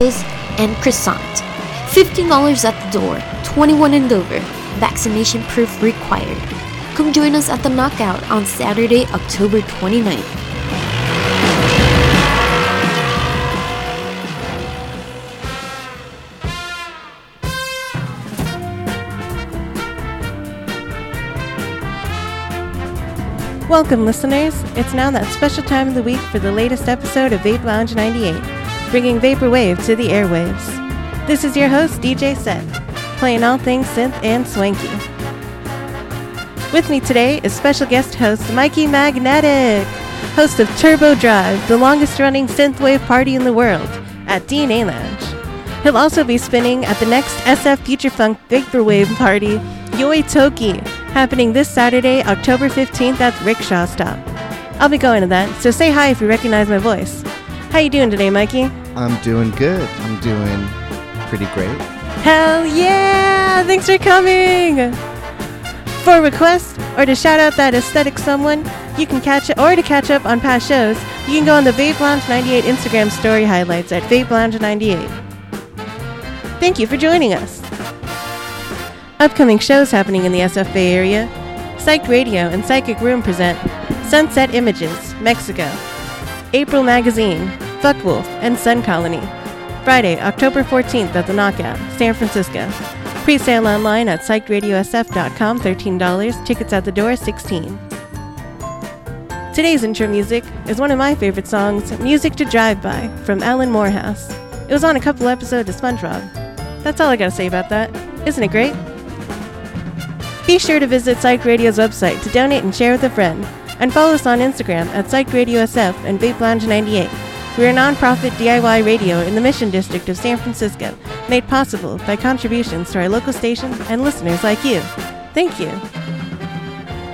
and croissant. $15 at the door, 21 and over, vaccination proof required. Come join us at the Knockout on Saturday, October 29th. Welcome, listeners. It's now that special time of the week for the latest episode of Vape Lounge 98, bringing Vaporwave to the airwaves. This is your host, DJ Set, playing all things synth and swanky. With me today is special guest host Mikey Magnetic, host of Turbo Drive, the longest running synthwave party in the world, at DNA Lounge. He'll also be spinning at the next SF Future Funk Vaporwave party, Yoi Toki, happening this Saturday, October 15th at Rickshaw Stop. I'll be going to that, so say hi if you recognize my voice. How you doing today, Mikey? I'm doing good. I'm doing pretty great. Hell yeah! Thanks for coming! For requests or to shout out that aesthetic someone, you can catch or to catch up on past shows, you can go on the Vape Lounge 98 Instagram story highlights at Vape Lounge 98. Thank you for joining us. Upcoming shows happening in the SF Bay Area Psych Radio and Psychic Room present Sunset Images, Mexico, April Magazine, Fuckwolf, and Sun Colony. Friday, October 14th at the Knockout, San Francisco. Pre-sale online at psychedradiosf.com, $13. Tickets at the door, 16 Today's intro music is one of my favorite songs, Music to Drive By, from Alan Morehouse. It was on a couple episodes of SpongeBob. That's all I gotta say about that. Isn't it great? Be sure to visit Psych Radio's website to donate and share with a friend, and follow us on Instagram at Psych Radio SF and Vape Lounge 98. We're a nonprofit DIY radio in the Mission District of San Francisco, made possible by contributions to our local station and listeners like you. Thank you.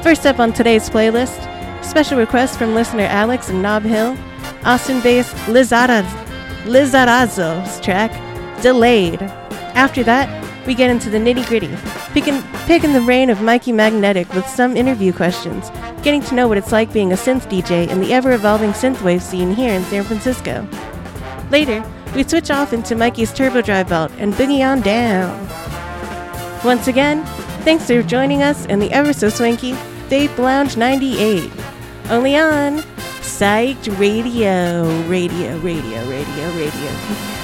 First up on today's playlist, special request from listener Alex in Nob Hill, Austin-based Lizaraz- track, Delayed. After that, we get into the nitty gritty, picking, picking the brain of Mikey Magnetic with some interview questions, getting to know what it's like being a synth DJ in the ever evolving synthwave scene here in San Francisco. Later, we switch off into Mikey's Turbo Drive belt and boogie on down. Once again, thanks for joining us in the ever so swanky Vape Lounge 98. Only on Psyched Radio, Radio, Radio, Radio, Radio.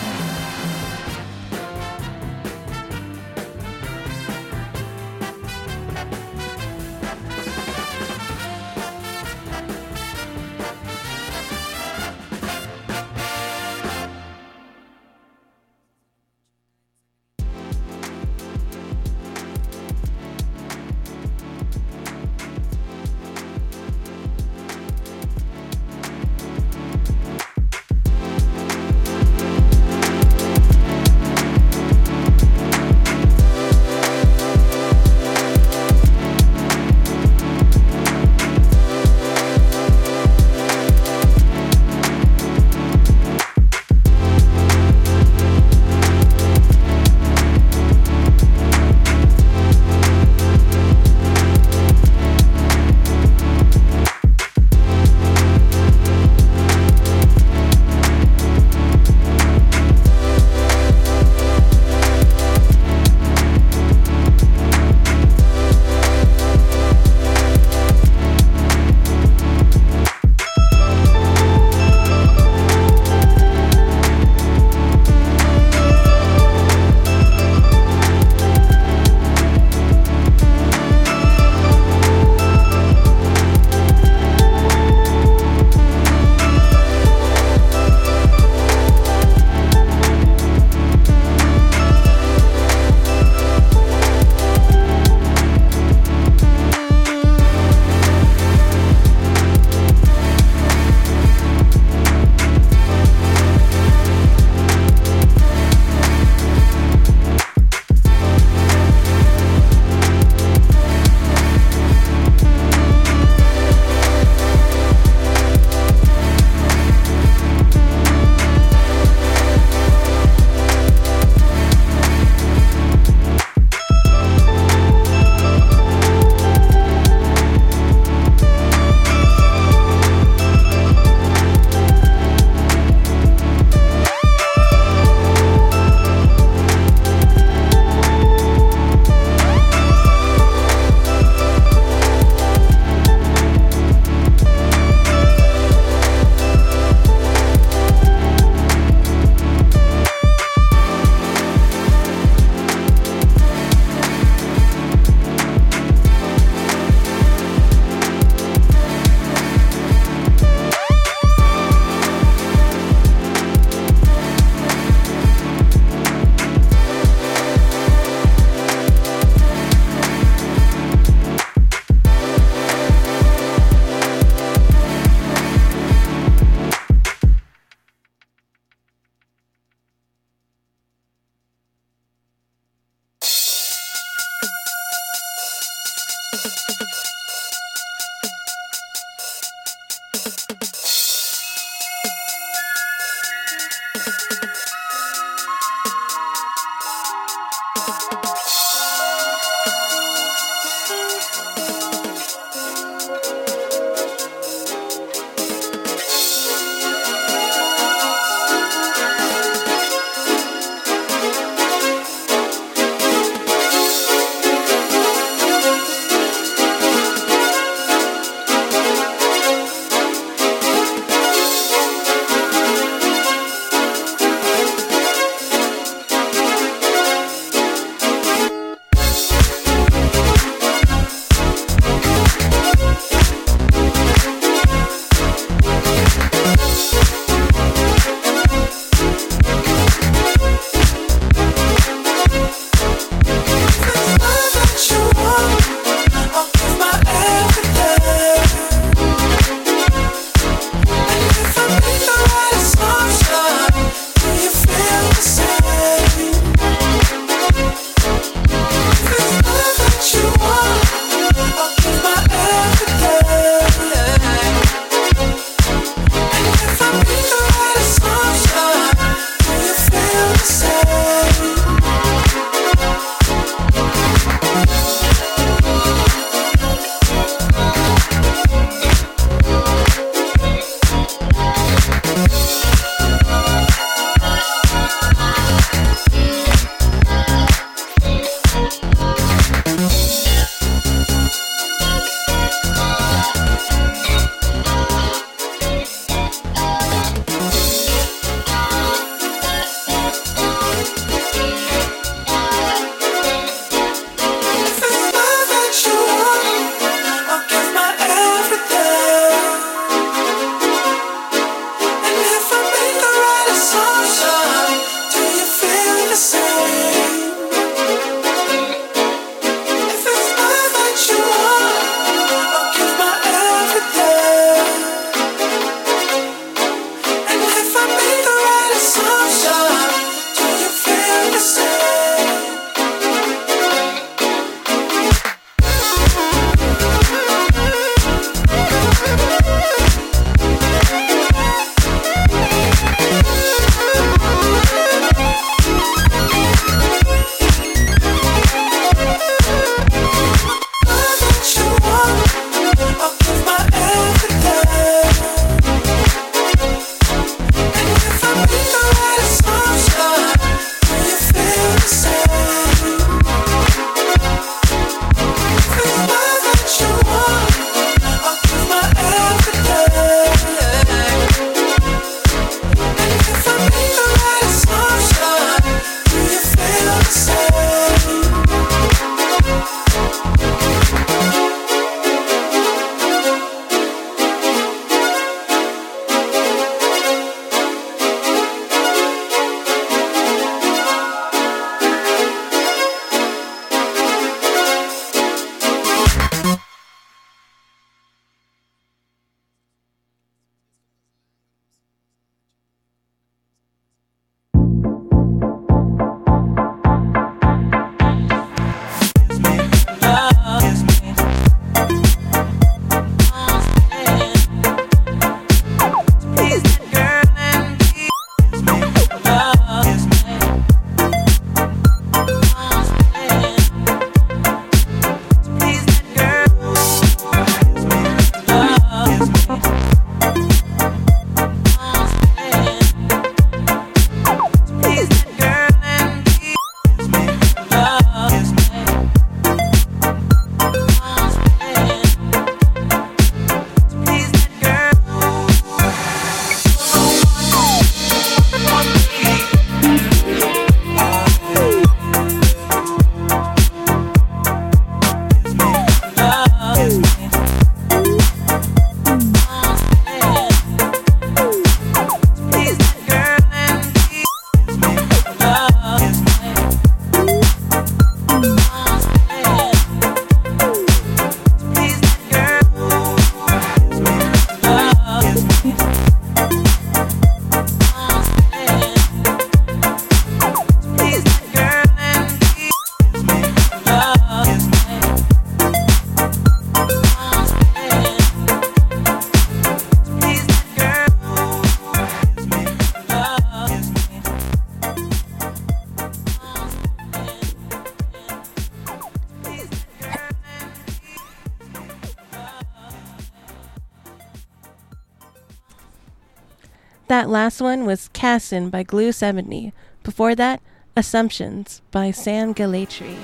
That last one was Casin by Glue 70. Before that, Assumptions by Sam Gellaitry.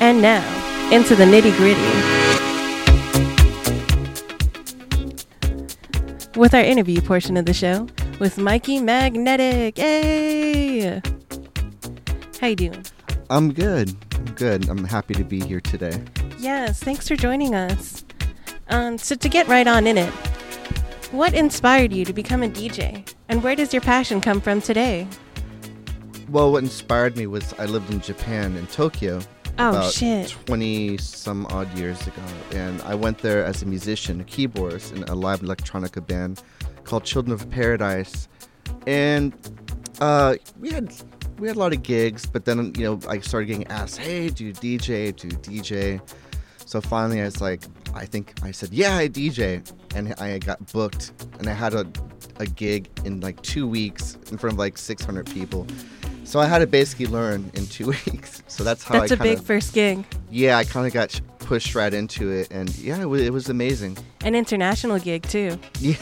And now, into the nitty gritty. With our interview portion of the show with Mikey Magnetic. Yay! How you doing? I'm good. I'm good. I'm happy to be here today. Yes, thanks for joining us. Um, so to get right on in it, what inspired you to become a DJ, and where does your passion come from today? Well, what inspired me was I lived in Japan in Tokyo Oh about shit! 20 some odd years ago, and I went there as a musician, a keyboardist in a live electronica band called Children of Paradise, and uh, we had we had a lot of gigs, but then you know I started getting asked, "Hey, do you DJ? Do you DJ?" So finally, I was like, I think I said, "Yeah, I DJ," and I got booked, and I had a a gig in like two weeks in front of like 600 people. So I had to basically learn in two weeks. So that's how That's I a kinda, big first gig. yeah, I kind of got pushed right into it, and yeah, it was, it was amazing. An international gig too. Yeah,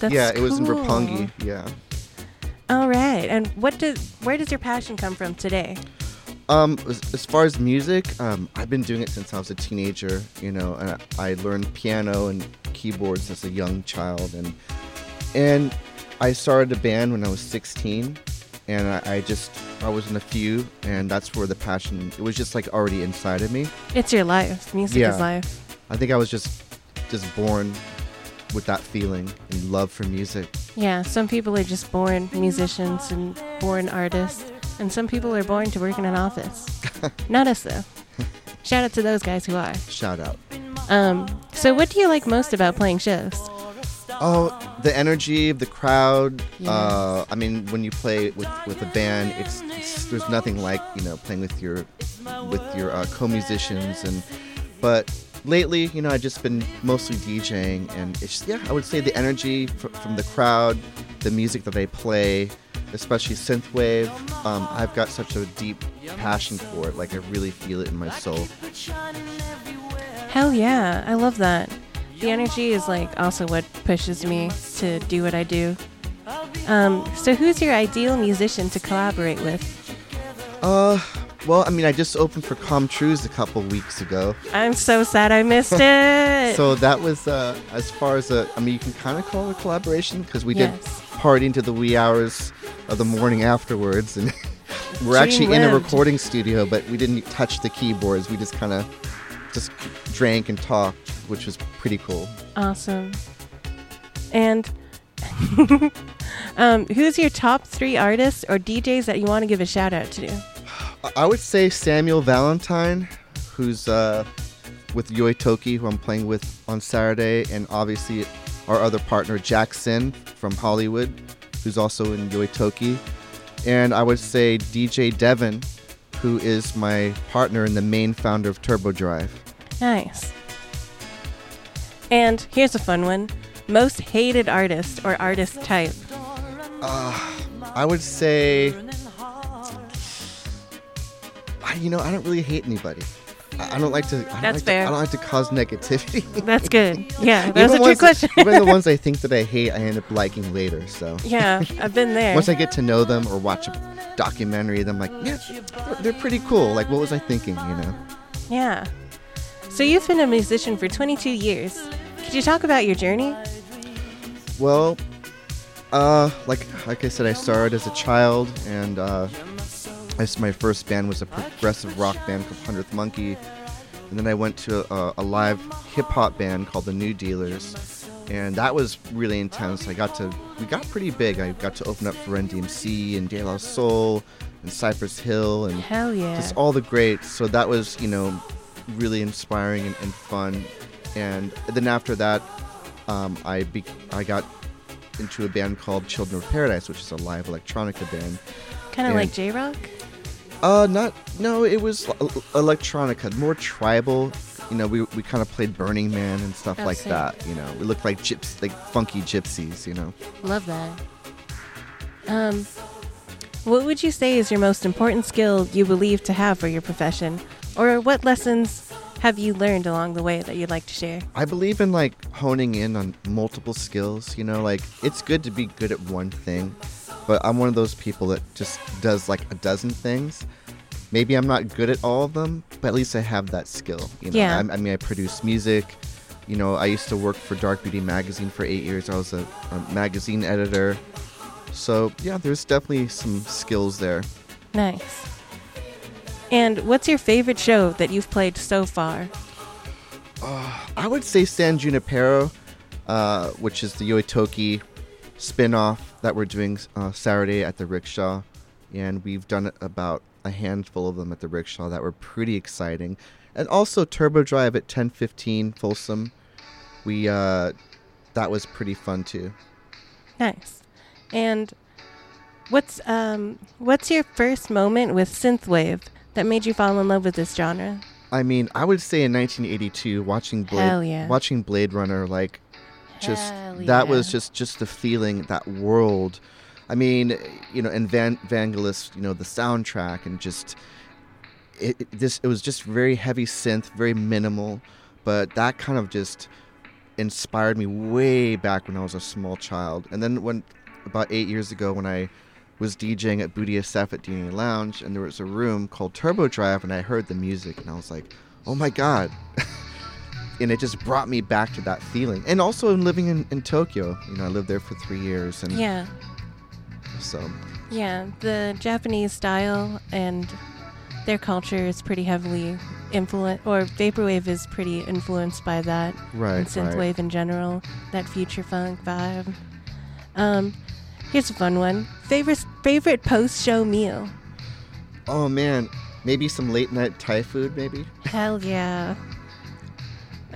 That's yeah, it was in cool. Roppongi. Yeah. All right. And what does where does your passion come from today? Um, as, as far as music, um, I've been doing it since I was a teenager. You know, and I, I learned piano and keyboards as a young child, and and I started a band when I was 16, and I, I just I was in a few, and that's where the passion. It was just like already inside of me. It's your life. Music Yeah. is life. I think I was just just born with that feeling and love for music. Yeah, some people are just born musicians and born artists, and some people are born to work in an office. Not us though. Shout out to those guys who are. Shout out. Um, so what do you like most about playing shows? Oh, the energy of the crowd. Yes. Uh, I mean, when you play with with a band, it's, it's there's nothing like you know playing with your with your uh, co-musicians and. But lately, you know, I've just been mostly DJing, and it's yeah, I would say the energy fr- from the crowd, the music that they play, especially synthwave. Um, I've got such a deep passion for it. Like I really feel it in my soul. Hell yeah, I love that. The energy is like also what pushes me to do what I do. Um, so who's your ideal musician to collaborate with? Uh, well, I mean, I just opened for Com Truise a couple weeks ago. I'm so sad I missed it. So that was uh, as far as a. I mean, you can kind of call it a collaboration because we did party into the wee hours of the morning afterwards, and we're Dream actually in a recording studio, but we didn't touch the keyboards. We just kind of just drank and talked, which was pretty cool. Awesome. And um, who's your top three artists or DJs that you want to give a shout out to? I- would say Samuel Valentine, who's uh, with Yoi Toki, who I'm playing with on Saturday, and obviously our other partner Jackson from Hollywood, who's also in Yoi Toki. And I would say DJ Devon, who is my partner and the main founder of Turbo Drive. Nice. And here's a fun one most hated artist or artist type. I would say, I, you know, I don't really hate anybody. I, I don't like to. I don't That's like to- fair. I don't like to cause negativity. That's good. Yeah, that was a trick question. even the ones I think that I hate, I end up liking later. So yeah, I've been there. once I get to know them or watch a documentary I'm like, yeah, they're, they're pretty cool. Like, what was I thinking? You know? yeah. So you've been a musician for 22 years. Could you talk about your journey? Well, uh, like like I said, I started as a child, and uh, this, my first band was a progressive rock band called Hundredth Monkey, and then I went to a, a live hip hop band called the New Dealers, and that was really intense. I got to we got pretty big. I got to open up for NDMC and De La Soul and Cypress Hill and Hell yeah. just all the greats. So that was, you know, really inspiring and, and fun. And then after that, um, I be- I got into a band called Children of Paradise, which is a live electronica band. kind of like J Rock? Uh, not no, it was el- electronica, more tribal. You know, we, we kind of played Burning Man and stuff Oh, like sick. that. You know, we looked like gyps, like funky gypsies. You know. Love that. Um, what would you say is your most important skill you believe to have for your profession? Or what lessons have you learned along the way that you'd like to share? I believe in like honing in on multiple skills. You know, like it's good to be good at one thing, but I'm one of those people that just does like a dozen things. Maybe I'm not good at all of them, but at least I have that skill. You know, Yeah. I, I mean, I produce music. You know, I used to work for Dark Beauty magazine for eight years. I was a, a magazine editor. So yeah, there's definitely some skills there. Nice. And what's your favorite show that you've played so far? I would say San Junipero, uh, which is the Yoitoki spin-off that we're doing uh, Saturday at the Rickshaw, and we've done about a handful of them at the Rickshaw that were pretty exciting, and also Turbo Drive at 1015 Folsom. We uh, that was pretty fun too. Nice. And what's um what's your first moment with synthwave that made you fall in love with this genre? I mean, I would say in 1982, watching Blade, yeah. watching Blade Runner, like, just Hell that was just just the feeling, that world. I mean, you know, and Van Vangelis, you know, the soundtrack, and just it, it this it was just very heavy synth, very minimal, but that kind of just inspired me way back when I was a small child. And then when about eight years ago, when I was DJing at Bootie SF at DNA Lounge, and there was a room called Turbo Drive, and I heard the music, and I was like, "Oh my god!" and it just brought me back to that feeling. And also, in living in, in Tokyo, you know, I lived there for three years, and Yeah. so Yeah, the Japanese style and their culture is pretty heavily influenced, or vaporwave is pretty influenced by that, right, and synthwave right. in general, that future funk vibe. Um, here's a fun one. Favorite favorite post show meal? Oh man, maybe some late night Thai food, maybe. Hell yeah.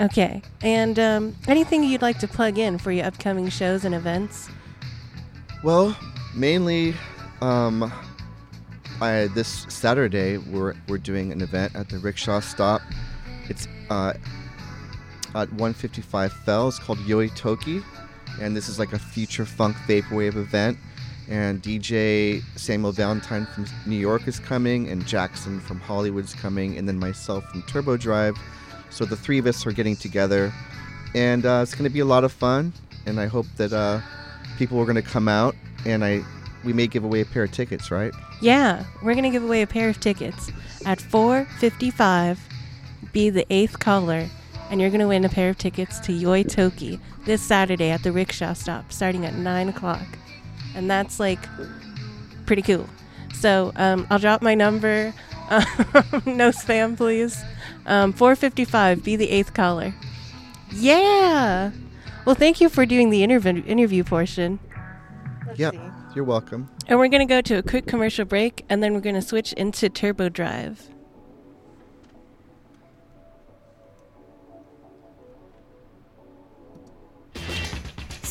Okay, and um, anything you'd like to plug in for your upcoming shows and events? Well, mainly, um, I, this Saturday we're we're doing an event at the Rickshaw Stop. It's uh, at 155 Fell. It's called Yoi Toki, and this is like a future funk vaporwave event. And DJ Samuel Valentine from New York is coming, and Jackson from Hollywood's coming, and then myself from Turbo Drive. So the three of us are getting together, and uh, it's going to be a lot of fun. And I hope that uh, people are going to come out, and I we may give away a pair of tickets, right? Yeah, we're gonna give away a pair of tickets at 4:55. Be the eighth caller, and you're gonna win a pair of tickets to Yoi Toki this Saturday at the Rickshaw Stop, starting at nine o'clock, and that's like pretty cool. So um, I'll drop my number. no spam, please. Um, 4:55. Be the eighth caller. Yeah. Well, thank you for doing the interview interview portion. Let's Yep. see. You're welcome. And we're going to go to a quick commercial break and then we're going to switch into Turbo Drive.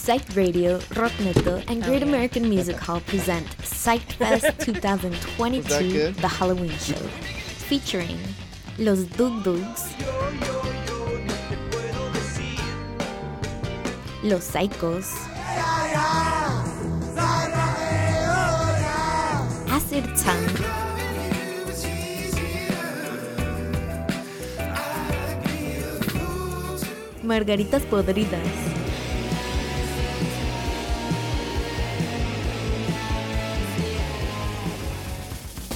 Psych Radio, Rockneto, and Great American Music Hall present Psychfest 2022, the Halloween show, featuring Los Dug Dugs, Los Psychos, Acid Tongue, Margaritas Podridas.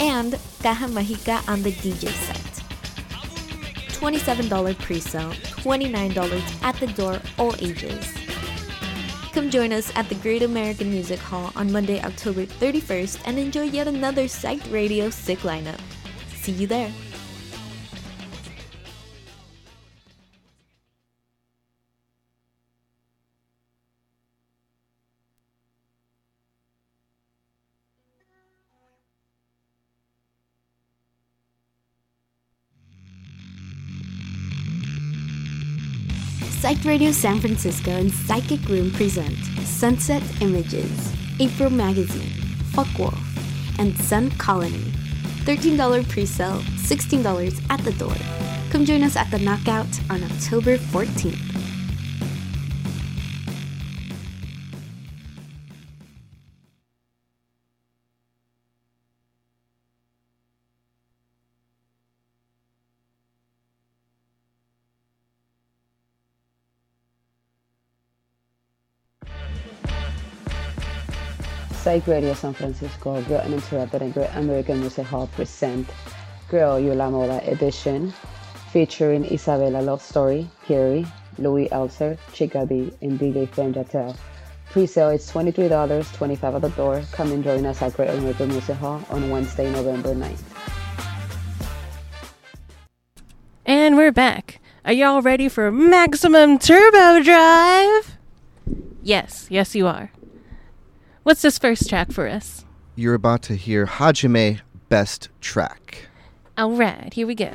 And Caja Mágica on the DJ set. $27 pre-sale, $29 at the door, all ages. Come join us at the Great American Music Hall on Monday, October 31st and enjoy yet another Psyched Radio sick lineup. See you there. Psych Radio San Francisco and Psychic Room present Sunset Images, April Magazine, Fuckwolf, and Sun Colony. $13 pre-sale, $16 at the door. Come join us at the Knockout on October 14th. Psych Radio San Francisco, Girl Uninterrupted and Great American Music Hall present Girl You La Moda edition featuring Isabella Love Story, Carrie, Louis Elser, Chica B, and DJ Fem Jatel. Pre-sale is $23, 25 at the door. Come and join us at Great American Music Hall on Wednesday, November 9th. And we're back. Are y'all ready for maximum turbo drive? Yes, yes, you are. What's this first track for us? You're about to hear Hajime Best Track. All right, here we go.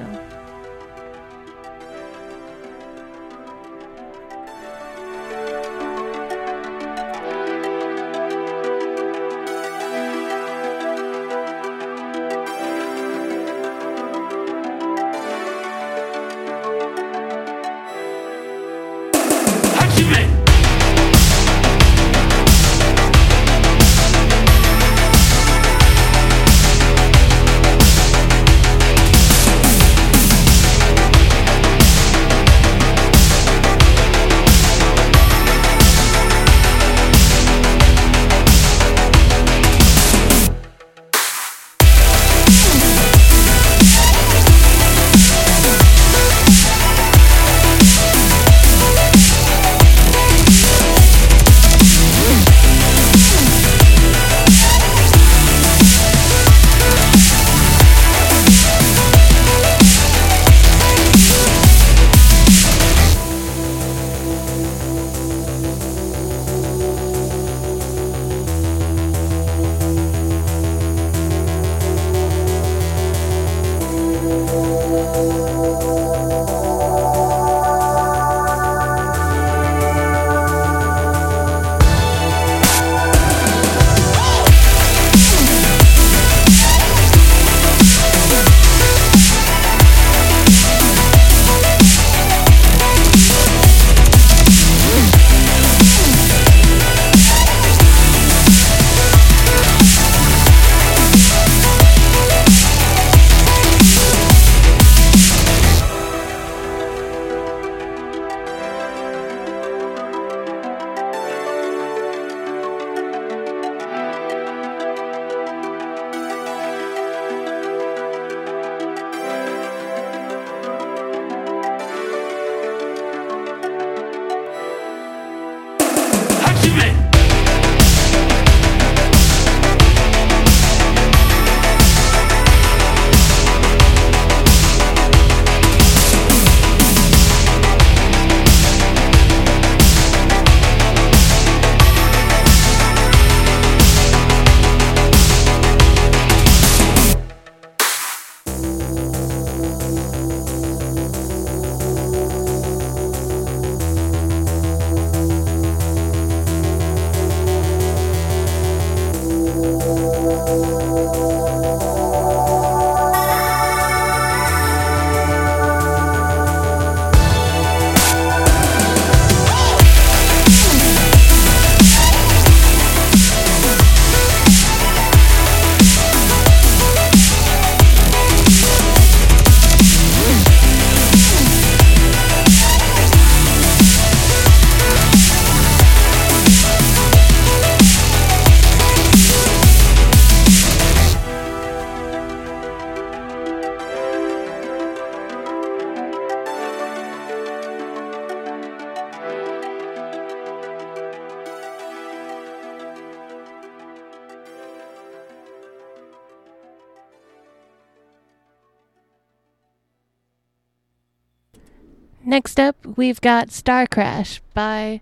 We've got Star Crash by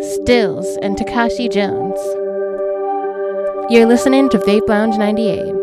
Stills and Takashi Jones. You're listening to Vape Lounge 98.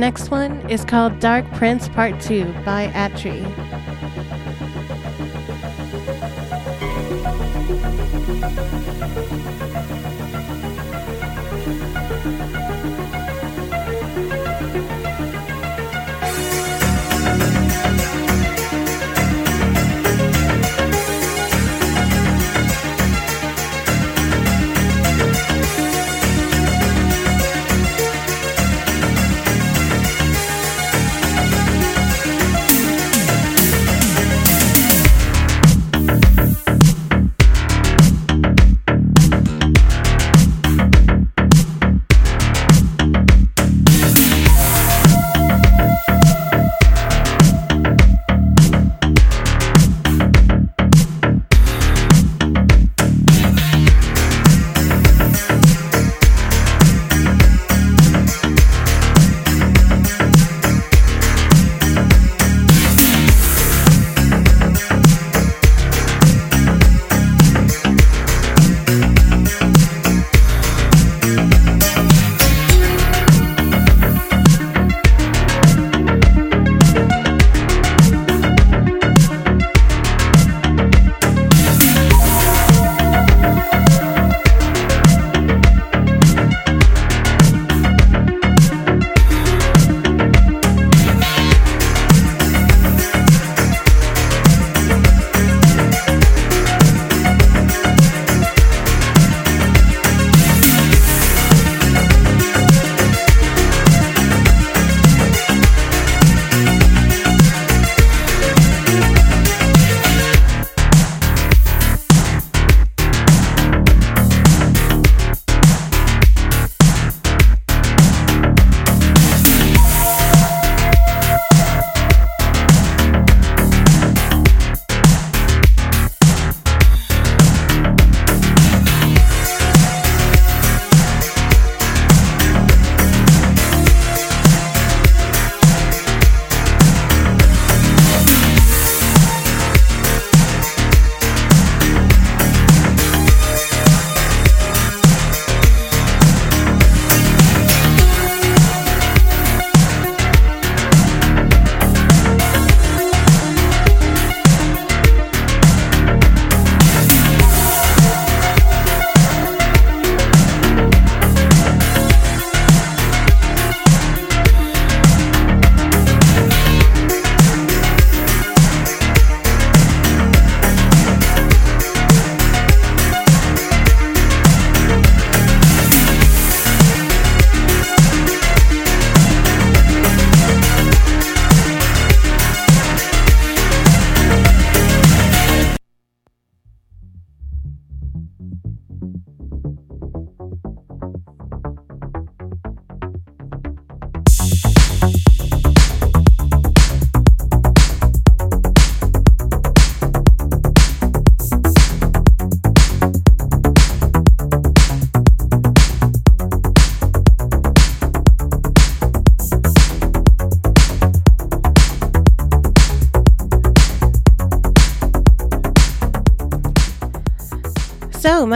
Next one is called Dark Prince Part 2 by Atri.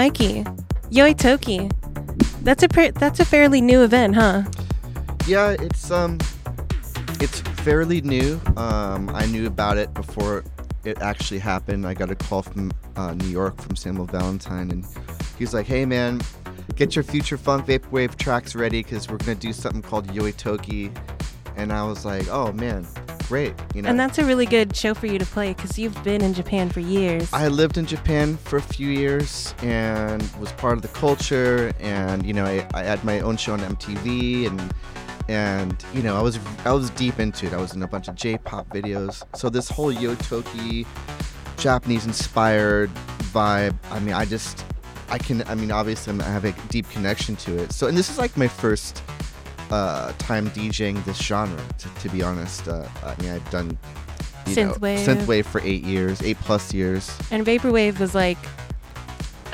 Mikey, Yoi Toki. That's a that's a fairly new event, huh? Yeah, it's um, it's fairly new. Um, I knew about it before it actually happened. I got a call from uh, New York from Samuel Valentine, and he's like, "Hey, man, get your future funk vaporwave tracks ready because we're gonna do something called Yoi Toki." And I was like, "Oh man, great!" You know. And that's a really good show for you to play because you've been in Japan for years. I lived in Japan for a few years and was part of the culture, and you know, I, I had my own show on MTV, and and you know, I was I was deep into it. I was in a bunch of J-pop videos. So this whole Yoi Toki, Japanese-inspired vibe. I mean, I just I can. I mean, obviously, I have a deep connection to it. So, and this is like my first uh, time DJing this genre. To, to be honest, uh, I mean, I've done. You know, Synthwave. synthwave for eight years, eight plus years. and vaporwave was like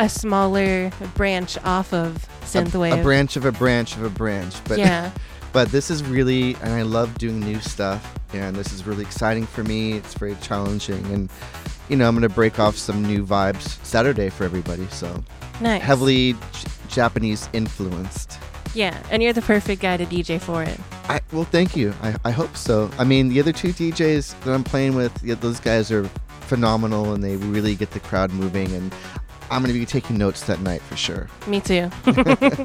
a smaller branch off of a- synthwave. A, branch of a branch of a branch. But yeah. but this is really and I love doing new stuff and this is really exciting for me. It's very challenging and you know, I'm gonna break off some new vibes Saturday for everybody. So Nice. heavily J- Japanese influenced. Yeah, and you're the perfect guy to DJ for it. I, well, thank you. I, I hope so. I mean, the other two DJs that I'm playing with, yeah, those guys are phenomenal and they really get the crowd moving. And I'm going to be taking notes that night for sure. Me too.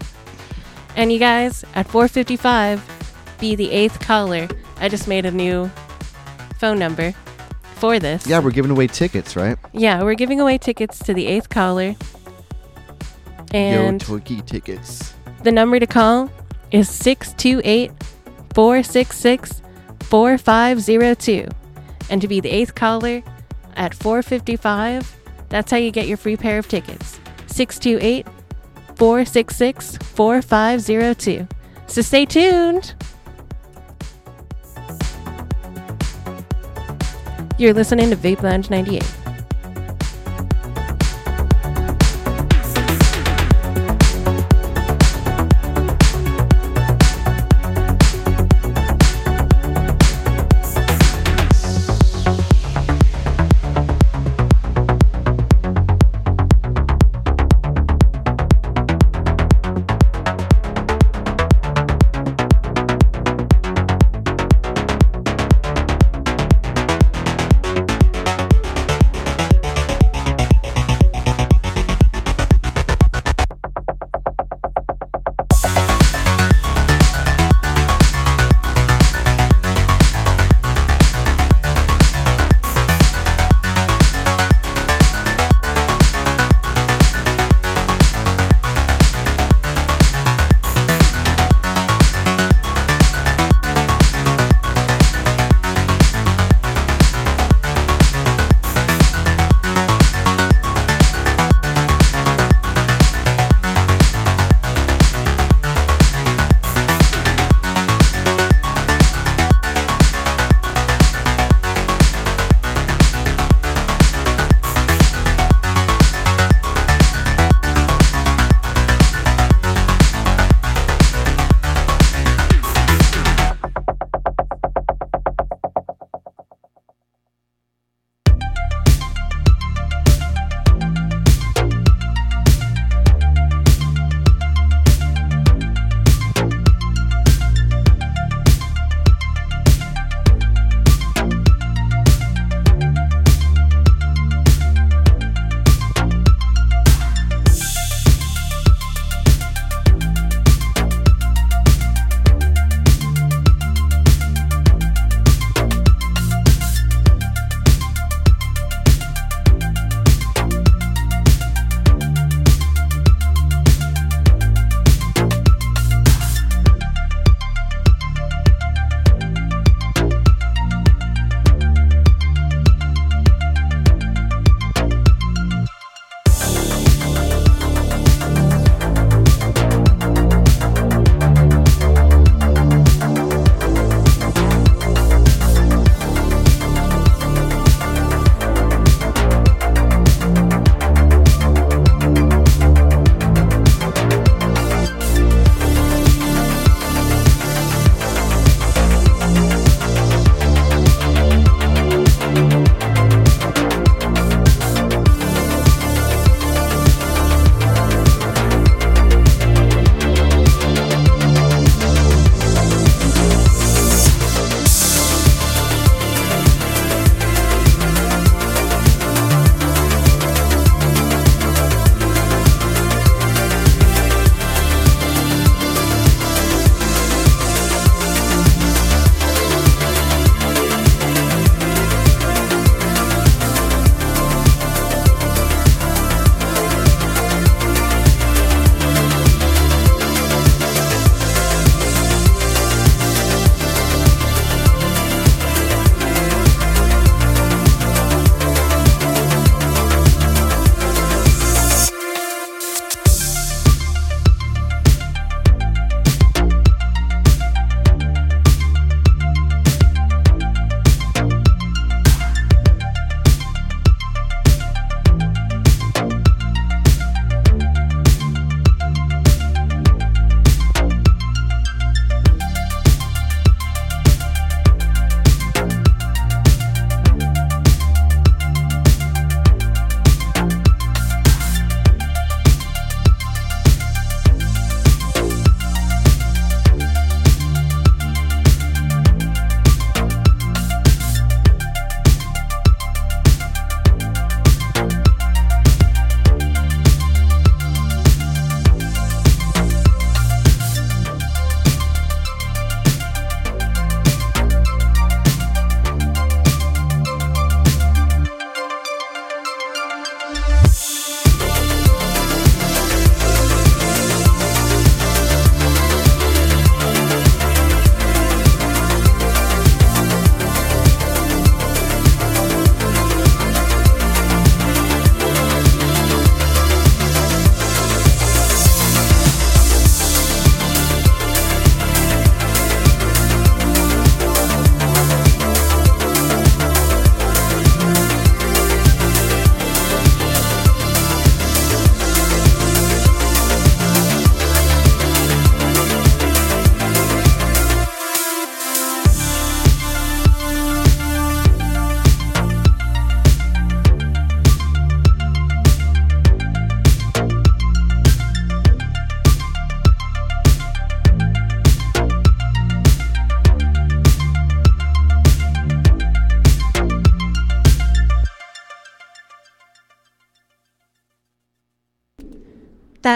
and you guys, at 455, be the eighth caller. I just made a new phone number for this. Yeah, we're giving away tickets, right? Yeah, we're giving away tickets to the eighth caller. And Yoi Toki tickets. The number to call is 628 466 4502. And to be the eighth caller at 455, that's how you get your free pair of tickets. 628 466 4502. So stay tuned. You're listening to Vape Lounge 98.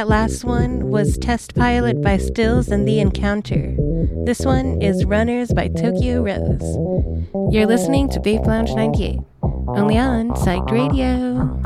Last one was Test Pilot by Stills and The Encounter. This one is Runners by Tokyo Rose. You're listening to Vape Lounge 98, only on Psyched Radio.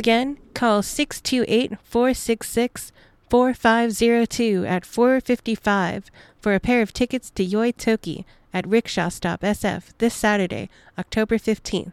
Again, call 628 466 4502 at 455 for a pair of tickets to Yoi Toki at Rickshaw Stop SF this Saturday, October 15th.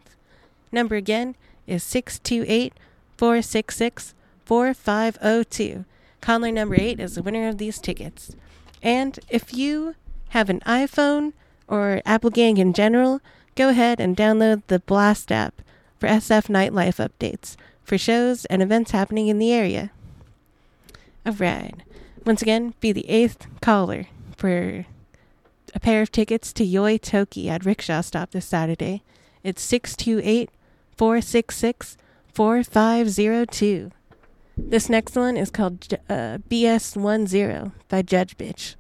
Number again is 628 466 4502. Caller number 8 is the winner of these tickets. And if you have an iPhone or Apple Gang in general, go ahead and download the Blast app for SF nightlife updates for shows and events happening in the area. Alright. Once again, be the eighth caller for a pair of tickets to Yoi Toki at Rickshaw Stop this Saturday. It's 628 466 4502. This next one is called uh, BS10 by Judge Bitch.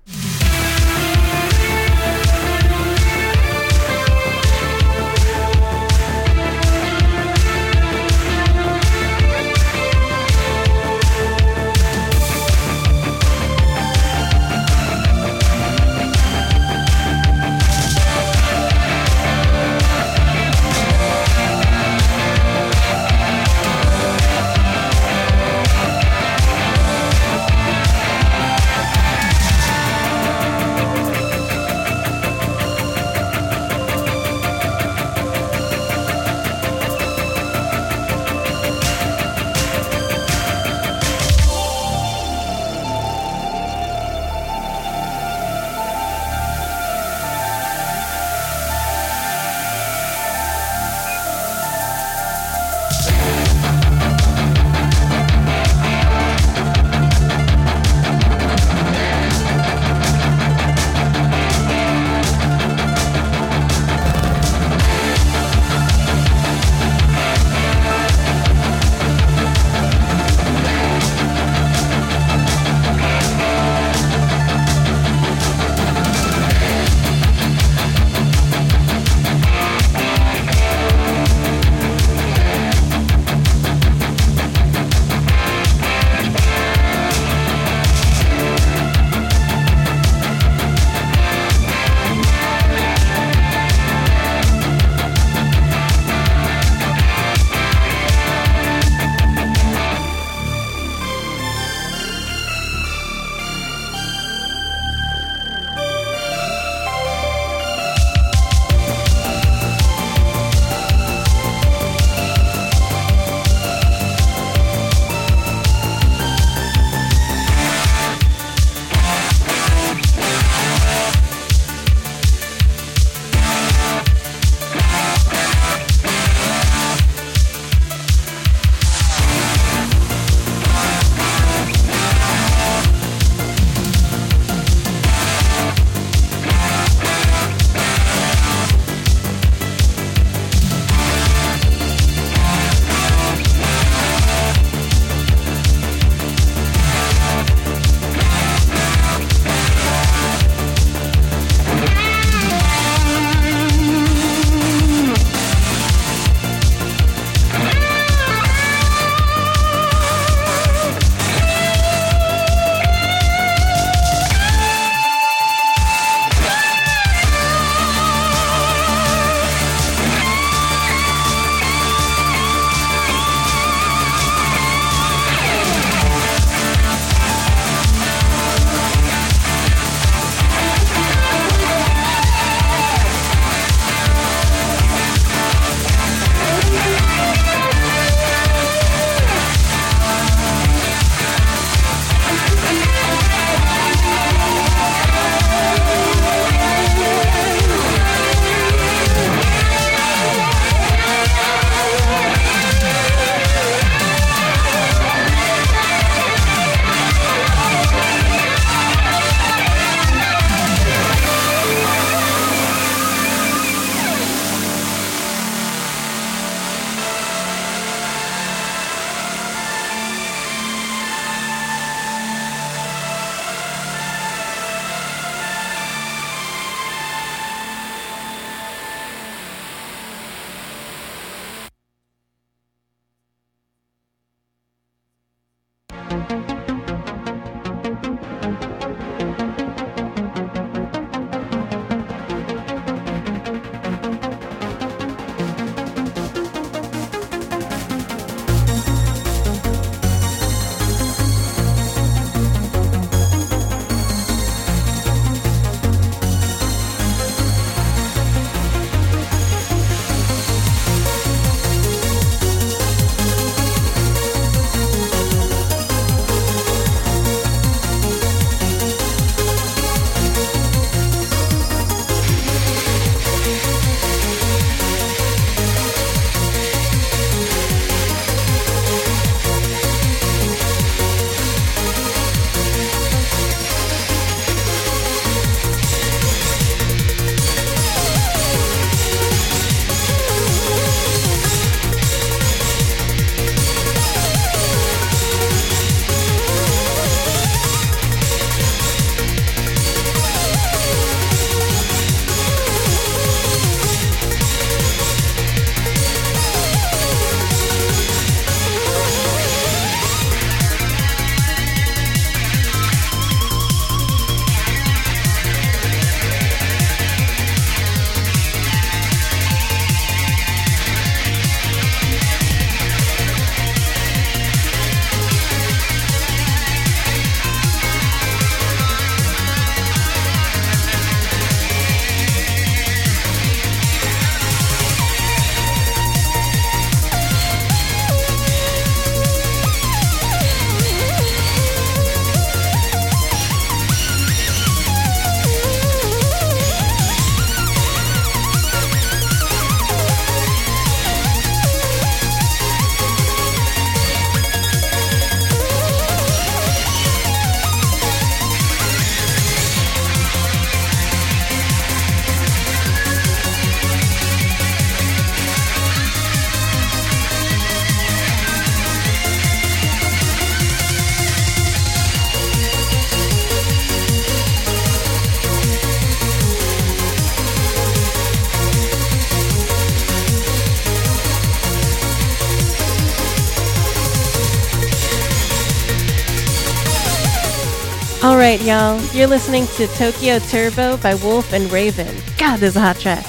All right, y'all. You're listening to Tokyo Turbo by Wolf and Raven. God, this is a hot track.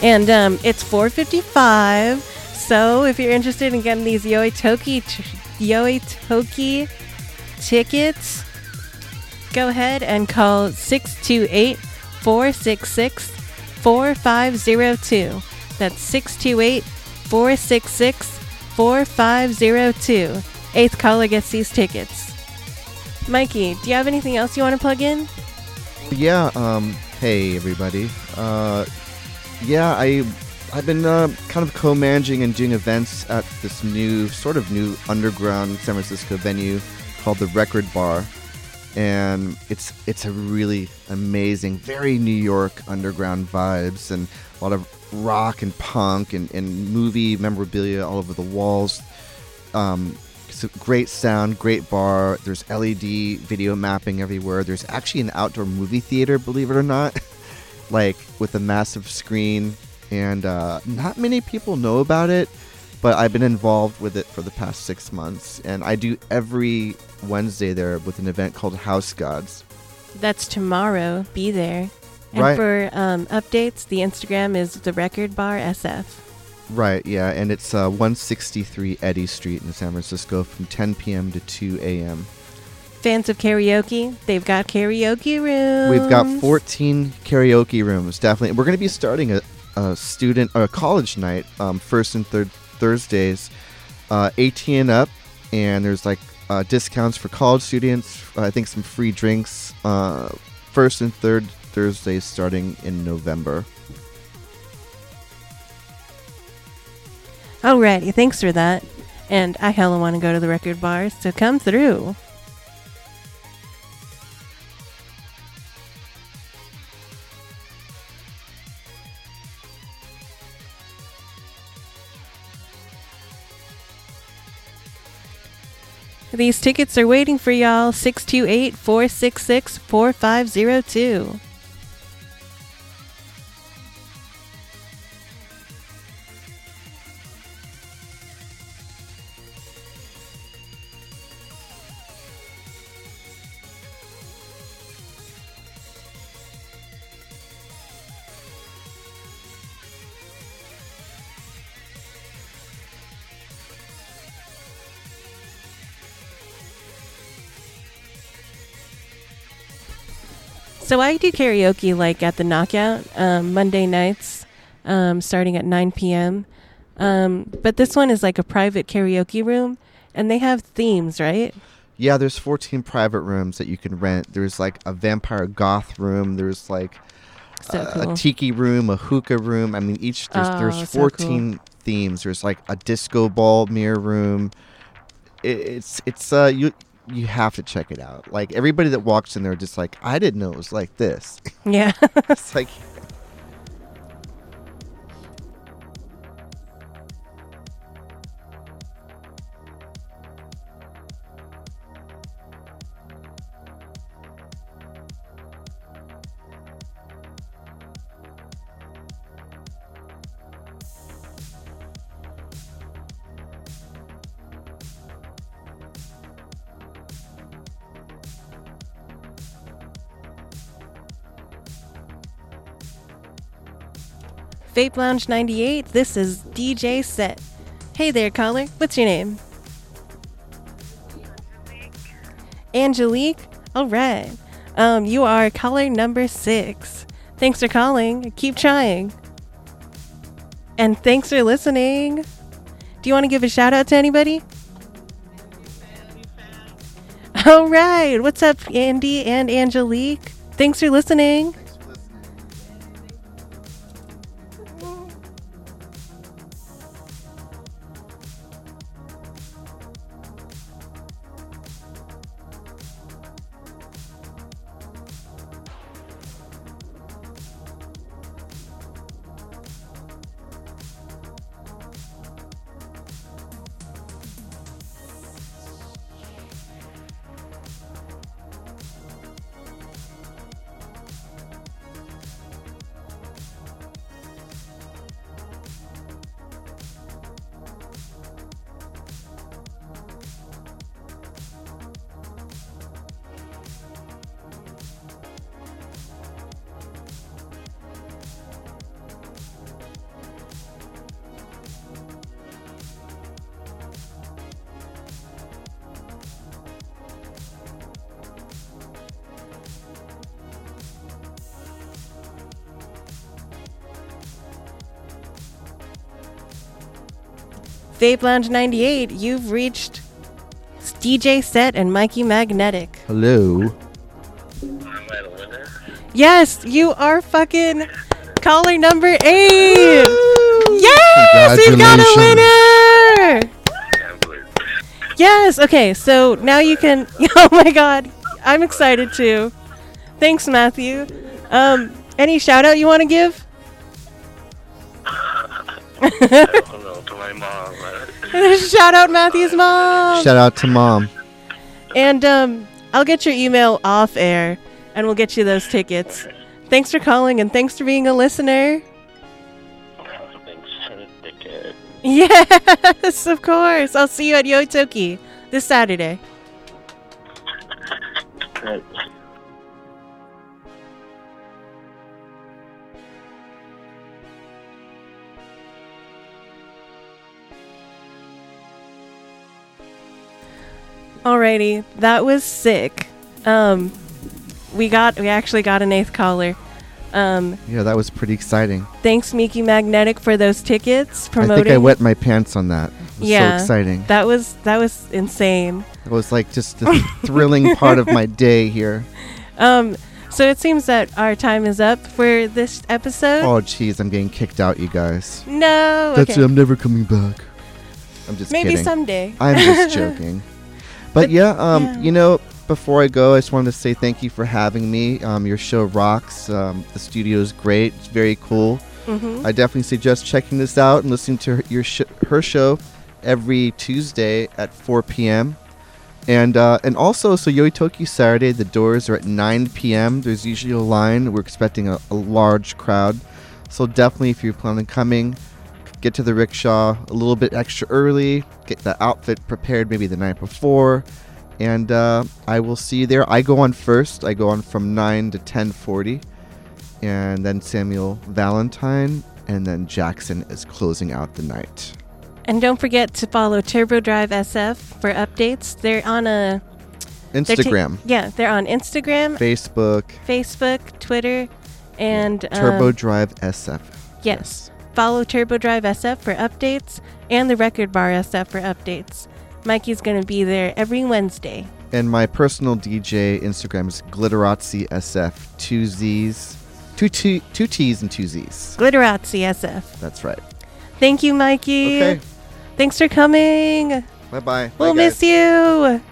And um, it's 4:55. So if you're interested in getting these Yoi Toki t- Yoi Toki tickets, go ahead and call 628-466-4502. That's 628-466-4502. Eighth caller gets these tickets. Mikey, do you have anything else you want to plug in? Yeah. Um. Hey, everybody. Uh. Yeah. I. I've been uh, kind of co-managing and doing events at this new, sort of new underground San Francisco venue called the Record Bar, and it's it's a really amazing, very New York underground vibes and a lot of rock and punk and, and movie memorabilia all over the walls. Um, it's a great sound, great bar. There's LED video mapping everywhere. There's actually an outdoor movie theater, believe it or not, like with a massive screen. And uh, not many people know about it, but I've been involved with it for the past six months. And I do every Wednesday there with an event called House Gods. That's tomorrow. Be there. And Right. for um, updates, the Instagram is the Record Bar SF. Right, yeah, and it's uh, 163 Eddy Street in San Francisco from 10 p.m. to 2 a.m. Fans of karaoke, they've got karaoke rooms. We've got 14 karaoke rooms, definitely. We're going to be starting a, a student or a college night, um, first and third Thursdays, uh, 18 and up, and there's like uh, discounts for college students. I think some free drinks. Uh, first and third Thursdays starting in November. Alrighty, thanks for that. And I hella want to go to the record bar, so come through. These tickets are waiting for y'all 628 466 4502. So I do karaoke like at the Knockout um, Monday nights, um, starting at 9 p.m. Um, but this one is like a private karaoke room, and they have themes, right? Yeah, there's 14 private rooms that you can rent. There's like a vampire goth room. There's like So a, cool. a tiki room, a hookah room. I mean, each there's, Oh, there's so 14 themes. There's like a disco ball mirror room. It, it's it's uh you you have to check it out. Like everybody that walks in there, just like I didn't know it was like this. yeah. it's like Vape Lounge 98, this is DJ Set. Hey there, caller. What's your name? Angelique? All right. Um, you are caller number six. Thanks for calling. Keep trying. And thanks for listening. Do you want to give a shout out to anybody? All right. What's up, Andy and Angelique? Thanks for listening. Vape Lounge 98, you've reached DJ Set and Mikey Magnetic. Hello. Am I the winner? Yes, you are fucking caller number eight. Yes, we've got a winner. Can't believe it. Yes. Okay. So now you can. Oh my God, I'm excited too. Thanks, Matthew. Um, any shout out you want to give? mom. shout out Matthew's mom. Shout out to mom. And um, I'll get your email off air, and we'll get you those tickets. Thanks for calling, and thanks for being a listener. Thanks. Take care. Yes, of course. I'll see you at Yoi Toki this Saturday. Right. Alrighty, that was sick. Um, we got we actually got an eighth caller. Um, Yeah, that was pretty exciting. thanks Mikey Magnetic for those tickets I think I wet my pants on that. It was Yeah. so exciting. That was that was insane. It was like just the thrilling part of my day here. Um, so it seems that our time is up for this episode. Oh, jeez, I'm getting kicked out, you guys. no, That's okay. it. I'm never coming back. I'm just maybe kidding. someday. I'm just joking. But, yeah, um, yeah. you know, before I go, I just wanted to say thank you for having me. Um, your show rocks. Um, the studio is great. It's very cool. hmm I definitely suggest checking this out and listening to her, your sh- her show every Tuesday at 4 p.m. And uh, and also, so Yoi Toki Saturday, the doors are at 9 p.m. There's usually a line. We're expecting a, a large crowd. So definitely, if you're planning on coming, get to the rickshaw a little bit extra early. Get the outfit prepared maybe the night before. And uh, I will see you there. I go on first. I go on from 9 to 10:40 and then Samuel Valentine, and then Jackson is closing out the night. And don't forget to follow Turbo Drive SF for updates. They're on a they're ta- Instagram, yeah, they're on Instagram, Facebook, Facebook, Twitter, and um, Turbo Drive SF. Yes. Follow Turbo Drive SF for updates and the Record Bar SF for updates. Mikey's going to be there every Wednesday. And my personal DJ Instagram is Glitterazzi SF. Two Z's, two T, two T's and two Z's. Glitterazzi SF. That's right. Thank you, Mikey. Okay. Thanks for coming. Bye bye. We'll miss you.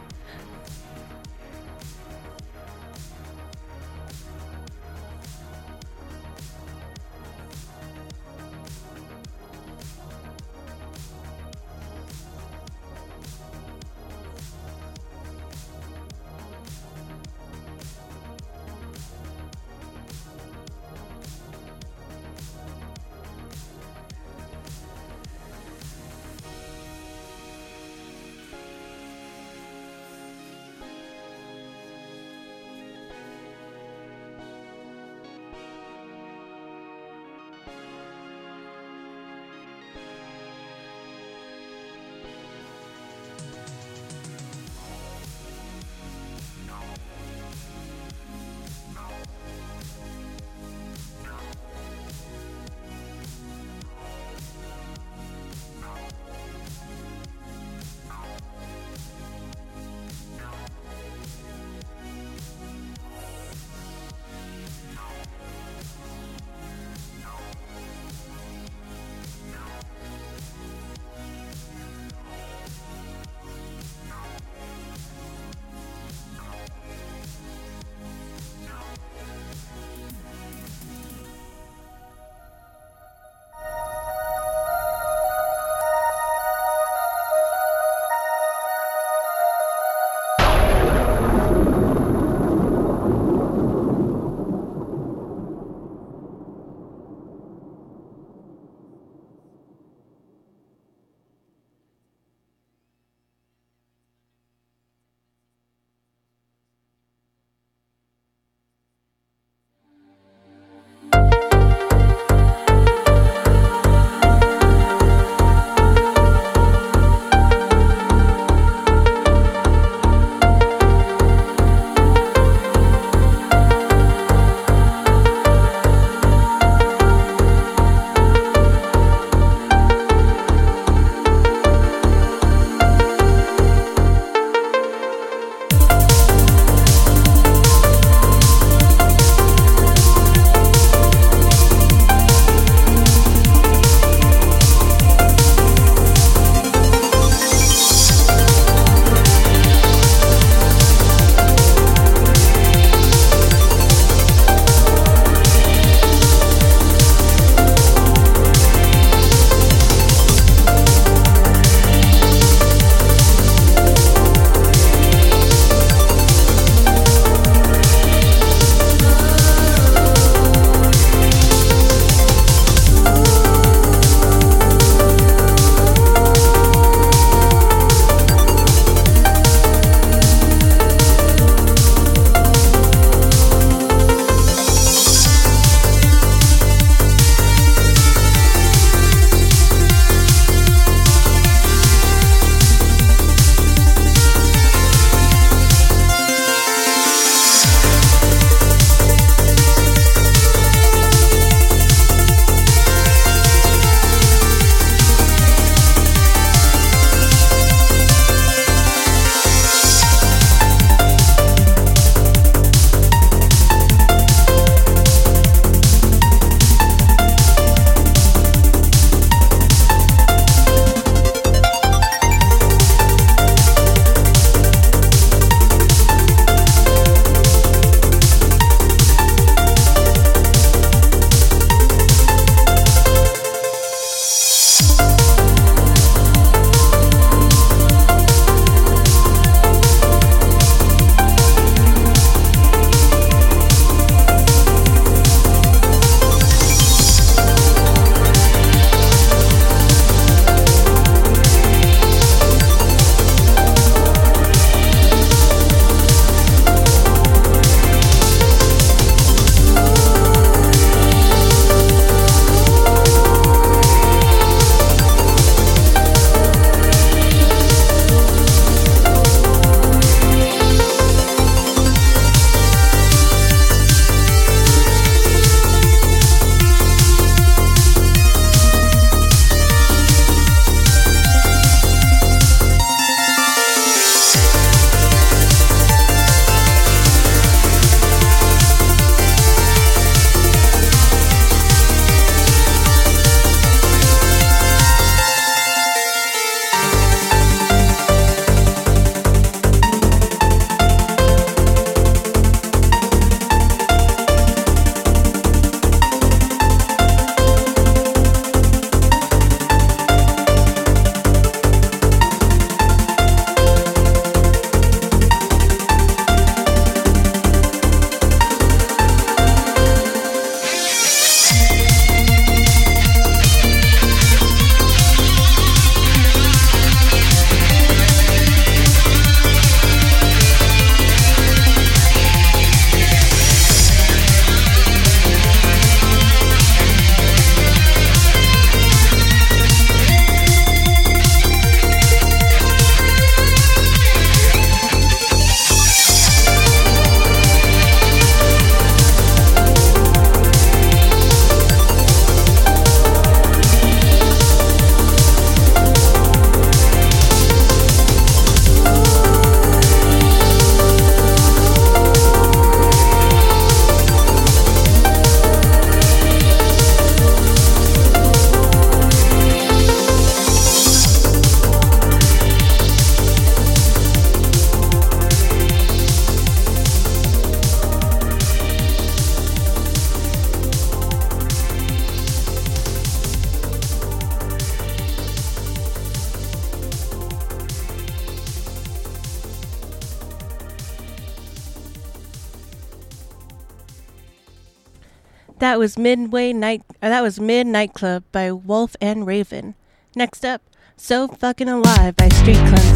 That was Midway Night. Uh, that was Mid Nightclub by Wolf and Raven. Next up, So Fucking Alive by Street Cleanser.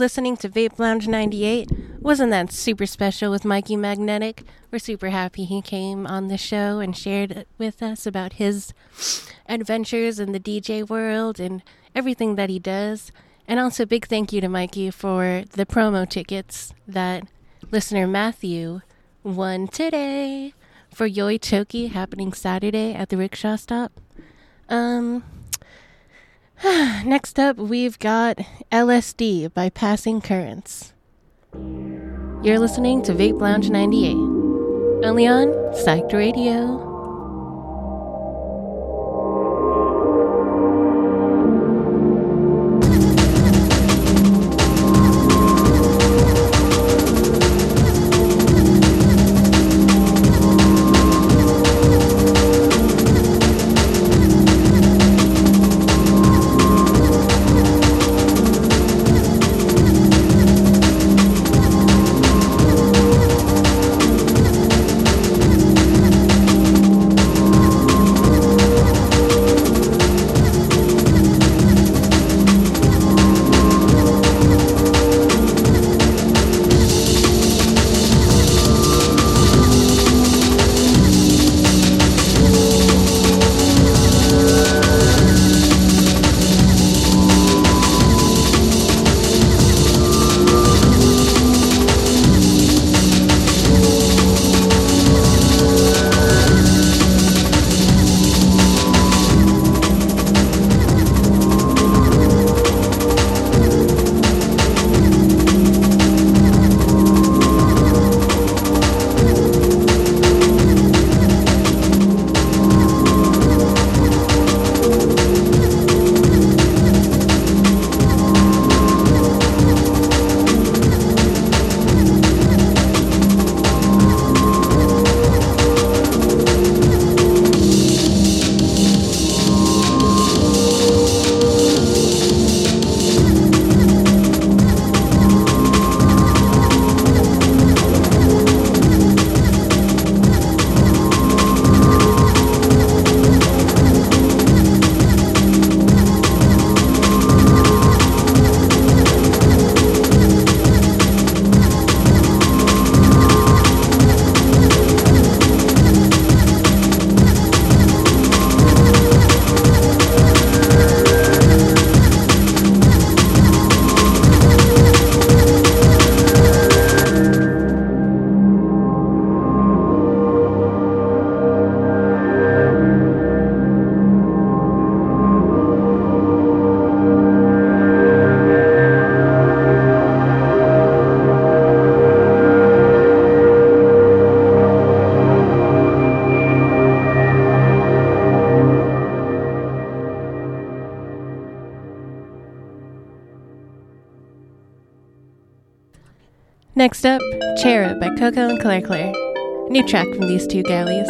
Listening to Vape Lounge 98. Wasn't that super special with Mikey Magnetic? We're super happy he came on the show and shared with us about his adventures in the DJ world and everything that he does. And also, big thank you to Mikey for the promo tickets that listener Matthew won today for Yoi Toki happening Saturday at the rickshaw stop. Um, Next up, we've got LSD by Passing Currents. You're listening to Vape Lounge 98, only on Psyched Radio. Next up, Cherub by Coco and Clair Clair. New track from these two galleys.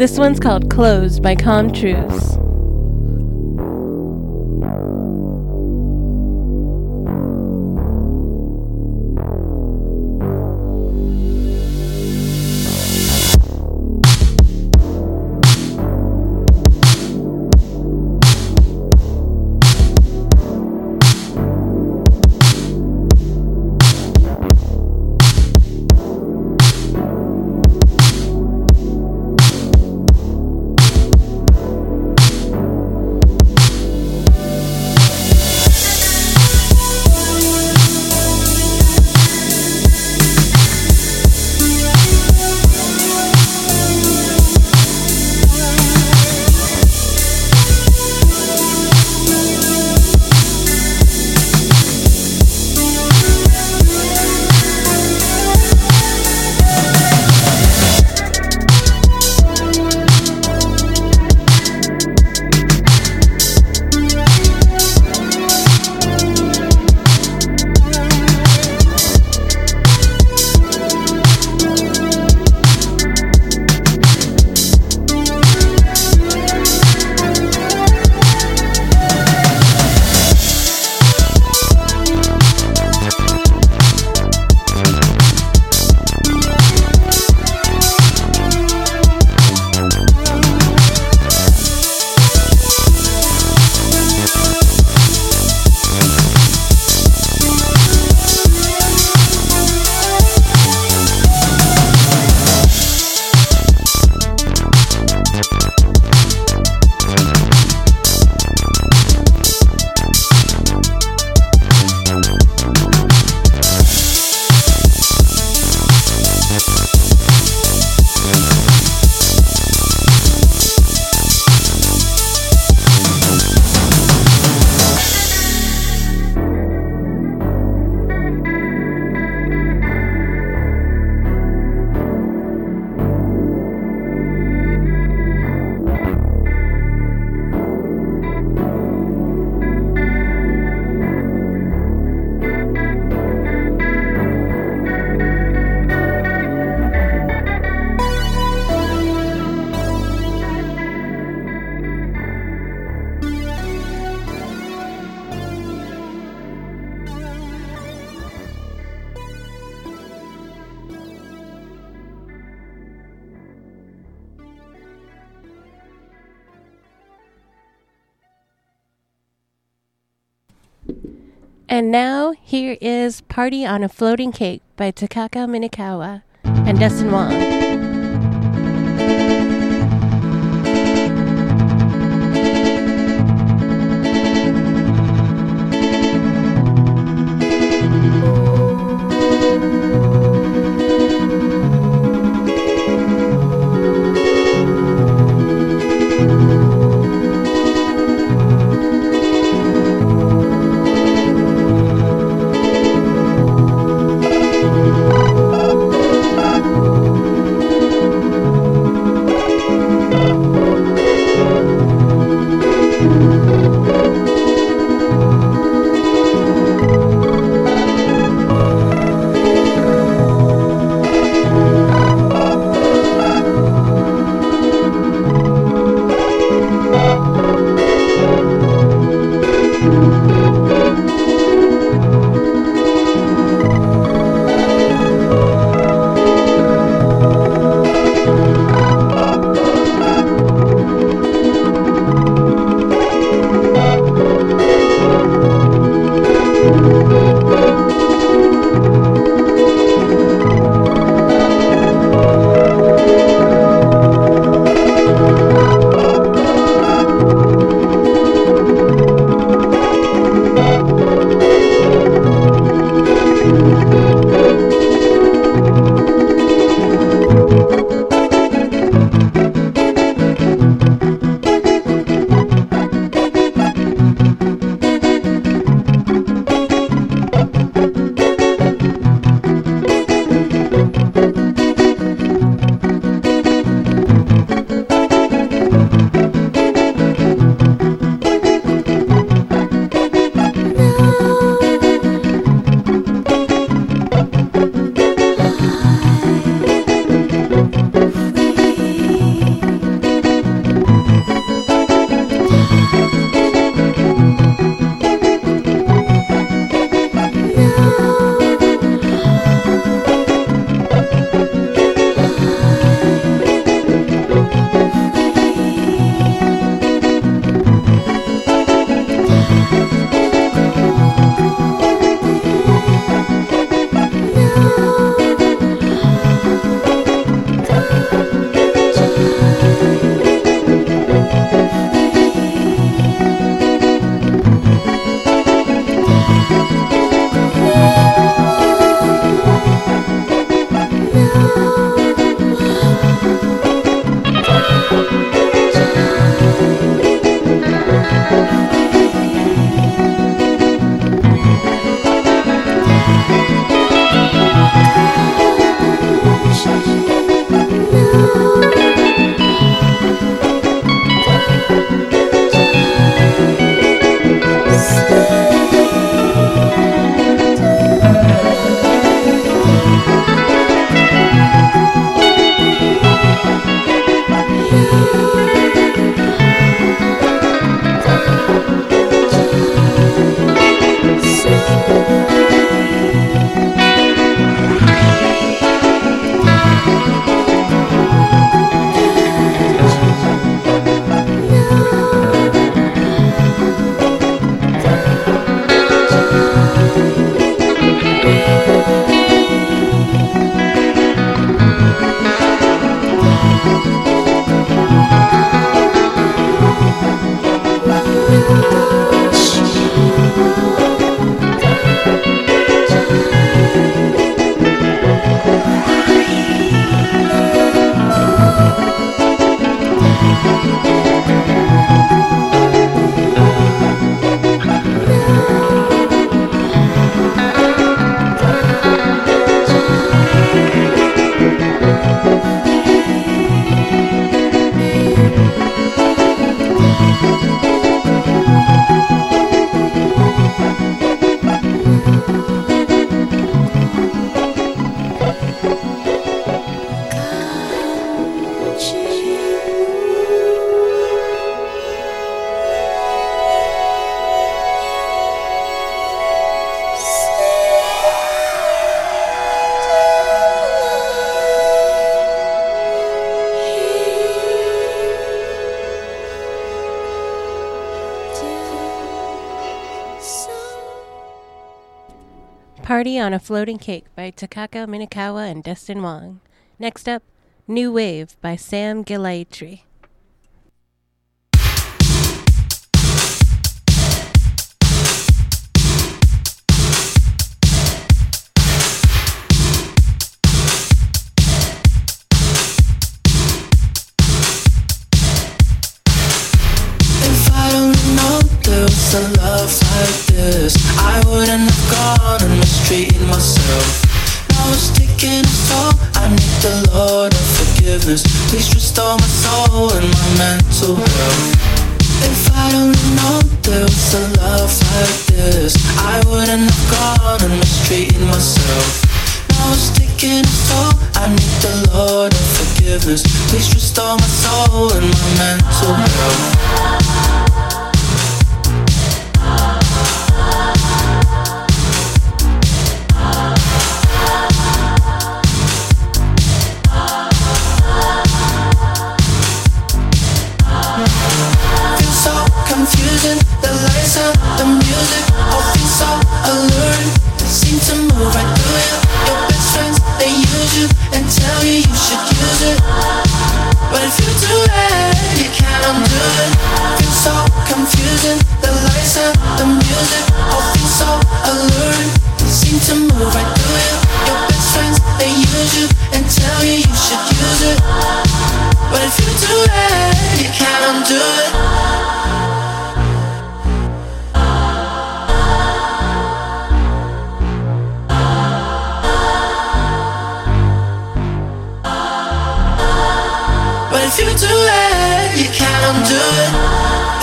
This one's called Closed by Com Truise. Party on a Floating Cake by Takako Minakawa and Dustin Wong. Party on a Floating Cake by Takako Minakawa and Dustin Wong. Next up, New Wave by Sam Gellaitry. If I don't know there was a love like this, I wouldn't have gone and mistreated myself. Now it's taking its toll. I need the Lord of forgiveness. Please restore my soul and my mental health. If I don't know there was a love like this, I wouldn't have gone and mistreated myself. Now it's taking its toll. I need the Lord of forgiveness. Please restore my soul and my mental health. Can't it.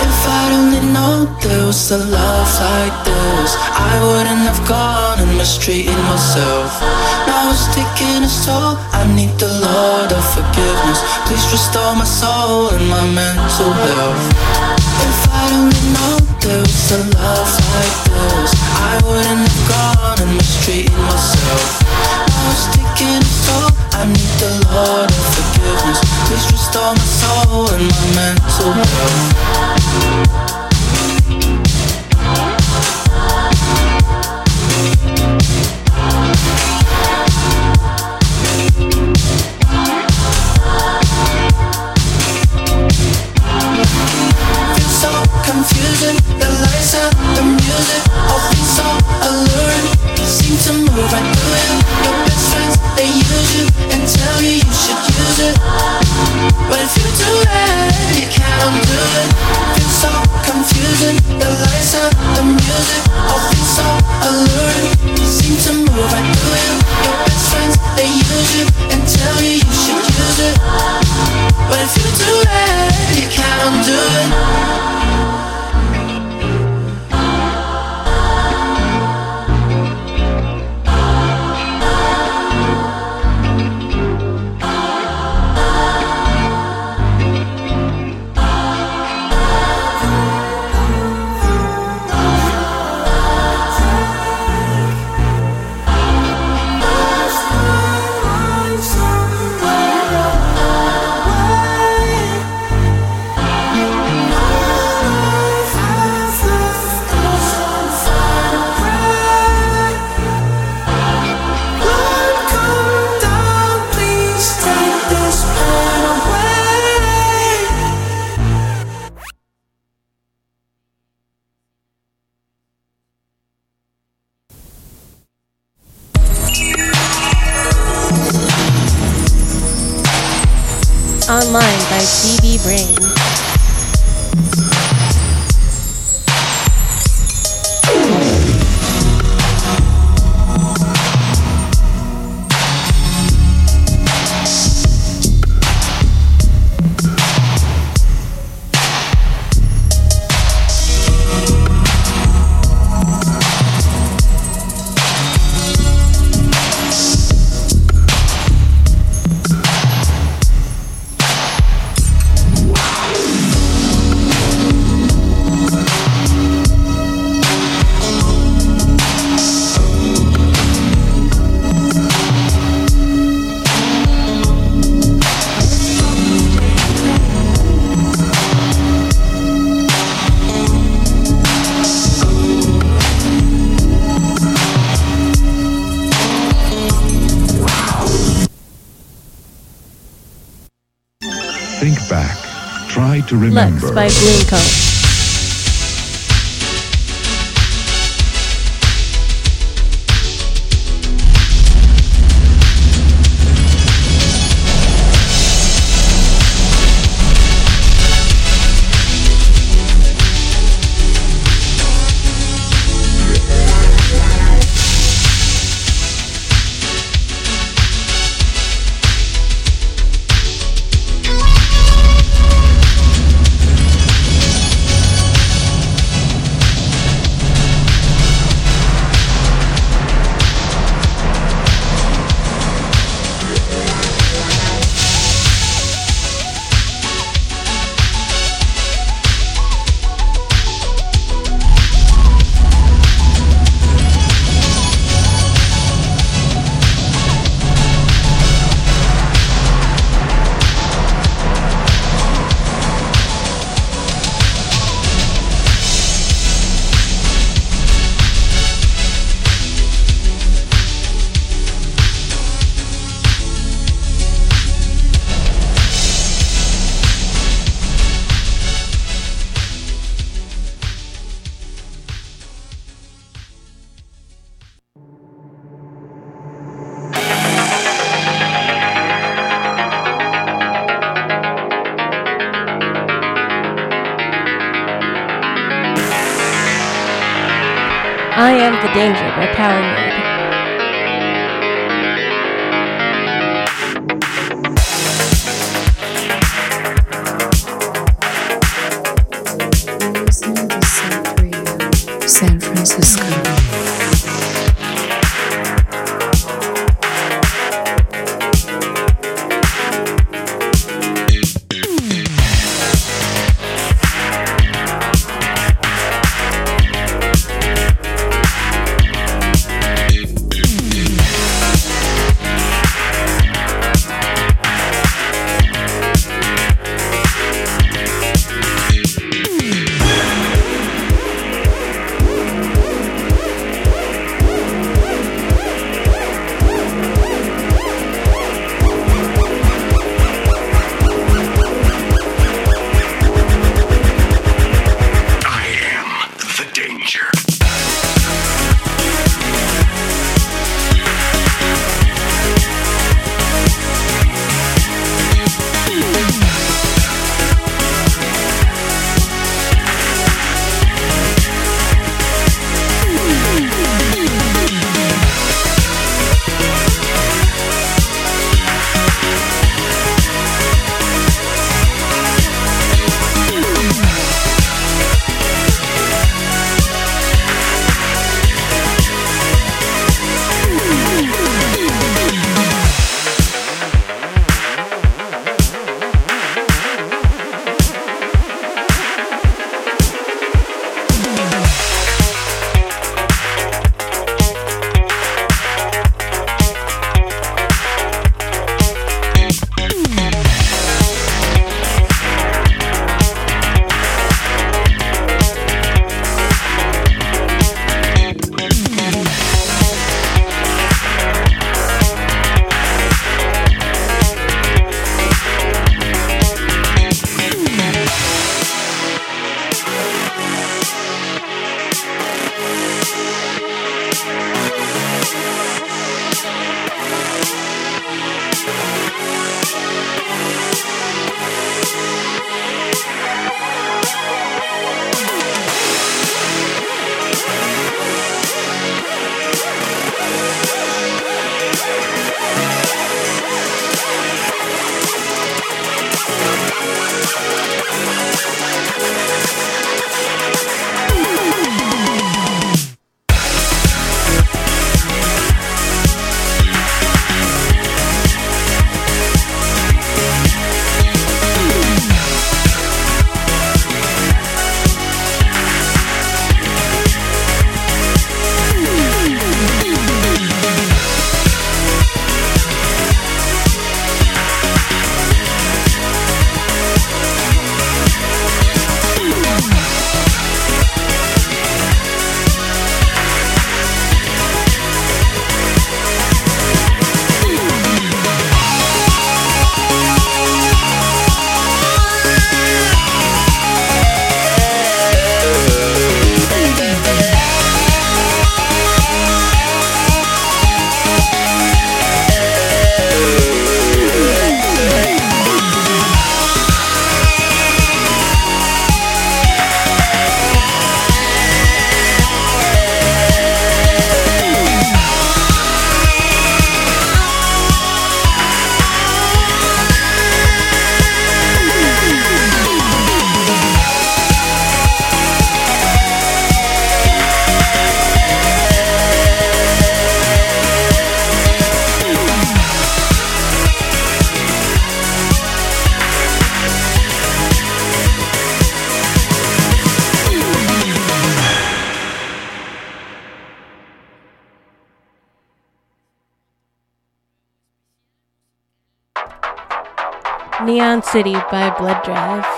If I'd only known there was a love like this, I wouldn't have gone and mistreated myself. Now it's taking a toll. I need the Lord of forgiveness. Please restore my soul and my mental health. If I'd only known there was a love like this, I wouldn't have gone and mistreated myself. Toll. I need the Lord of forgiveness. Please restore my soul and my mental health. But if you. Do that, you can't undo it. CB To Lux remember. by Bloom City by Blood Drive.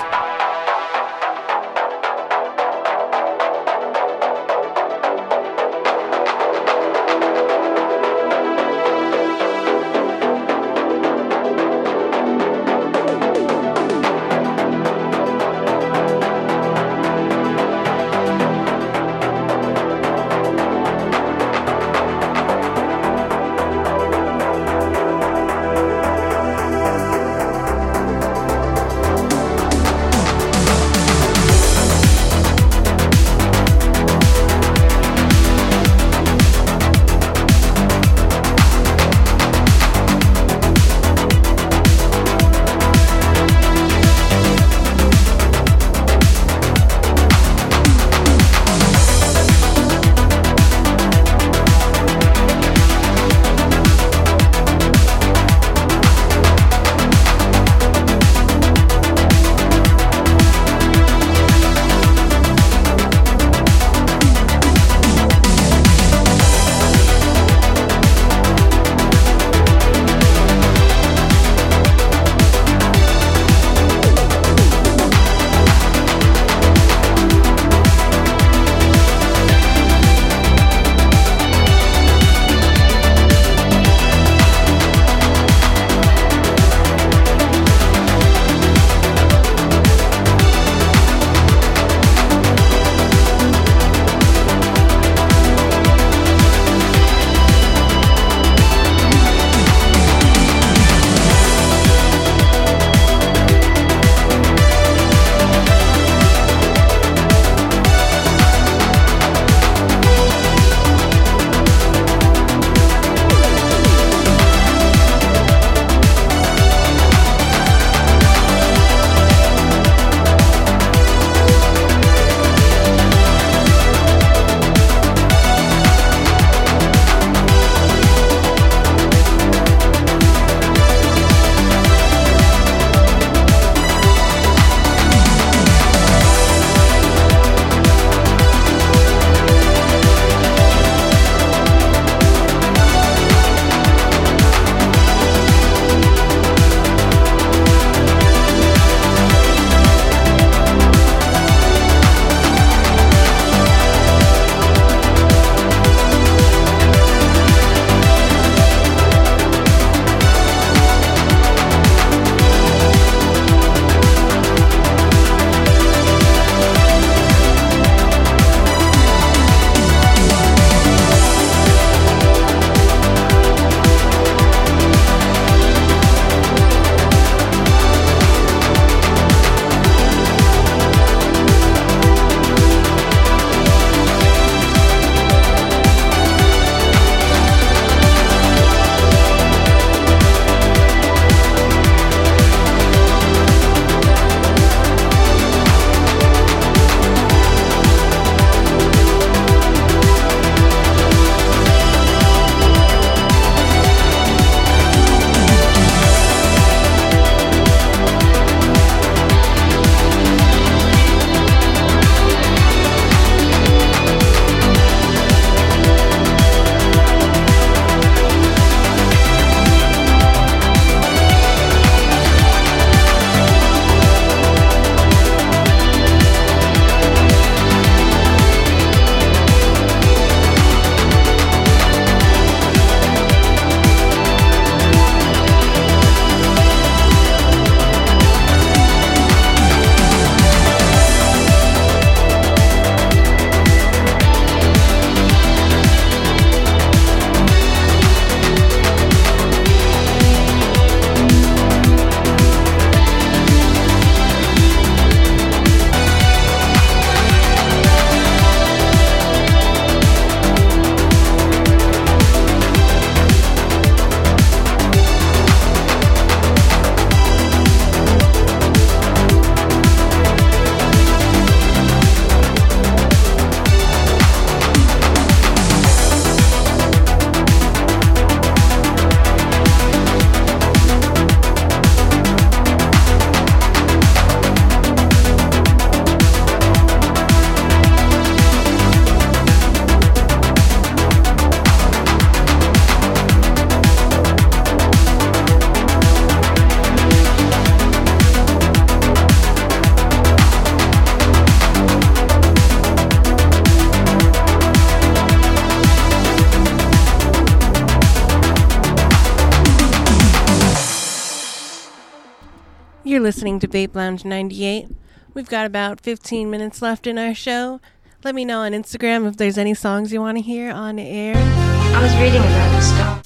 Vape Lounge 98. We've got about 15 minutes left in our show. Let me know on Instagram if there's any songs you want to hear on air. I was reading about the star.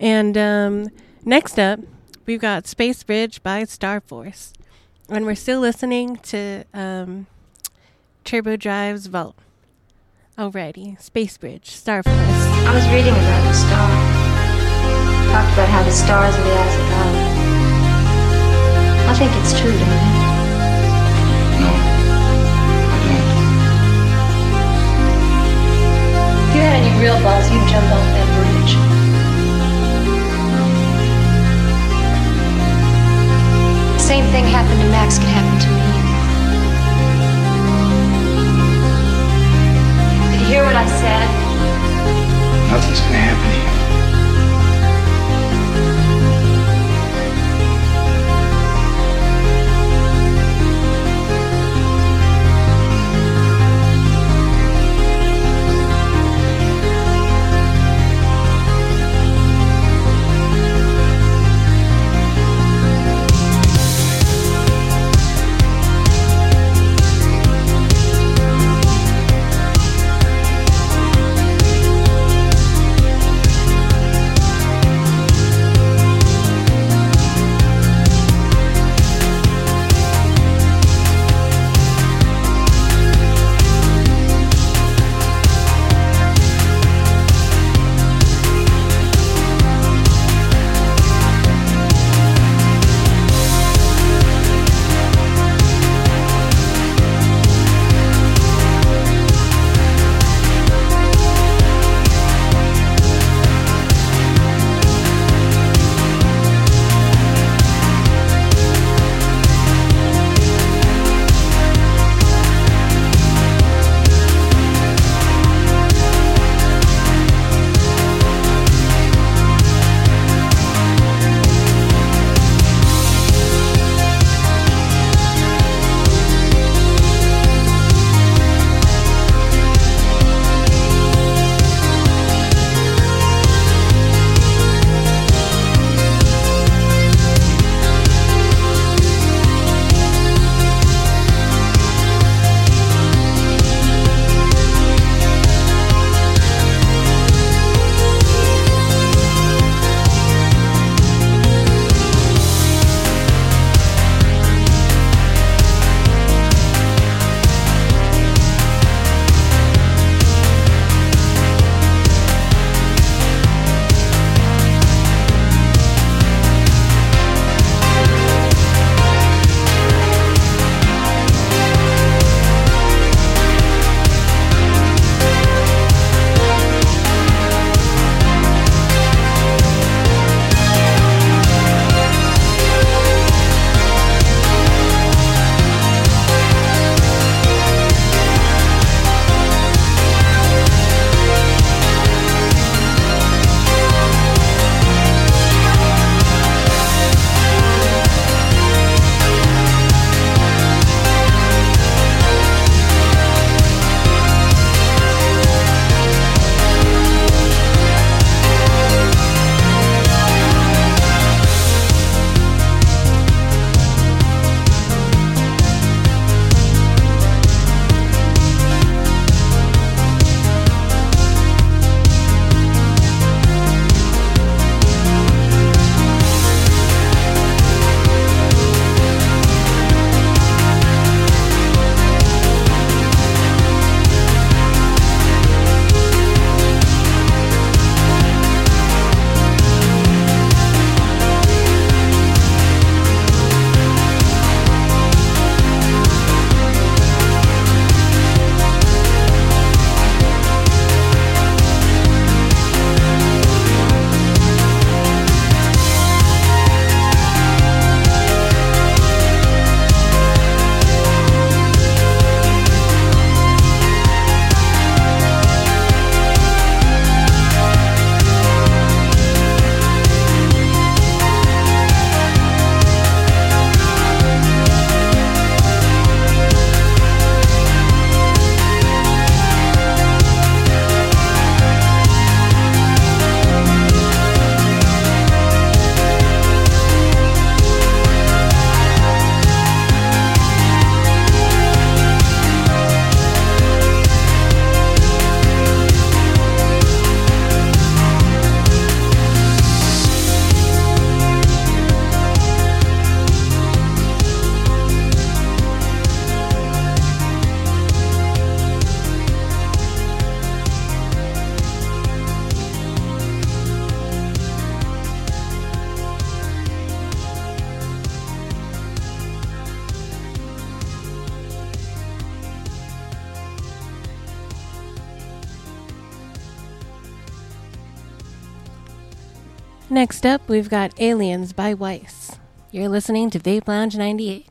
And um, next up, we've got Space Bridge by Star Force. And we're still listening to um, Turbo Drive's Vault. Alrighty, Space Bridge, Star Force. I was reading about the star. Talked about how the stars are the eyes of God. I think it's true, don't you? No, I don't. If you had any real balls, you'd jump off that bridge. The same thing happened to Max could happen to me. Did you hear what I said? Nothing's gonna happen to you. Next up, we've got Aliens by Weiss. You're listening to Vape Lounge 98.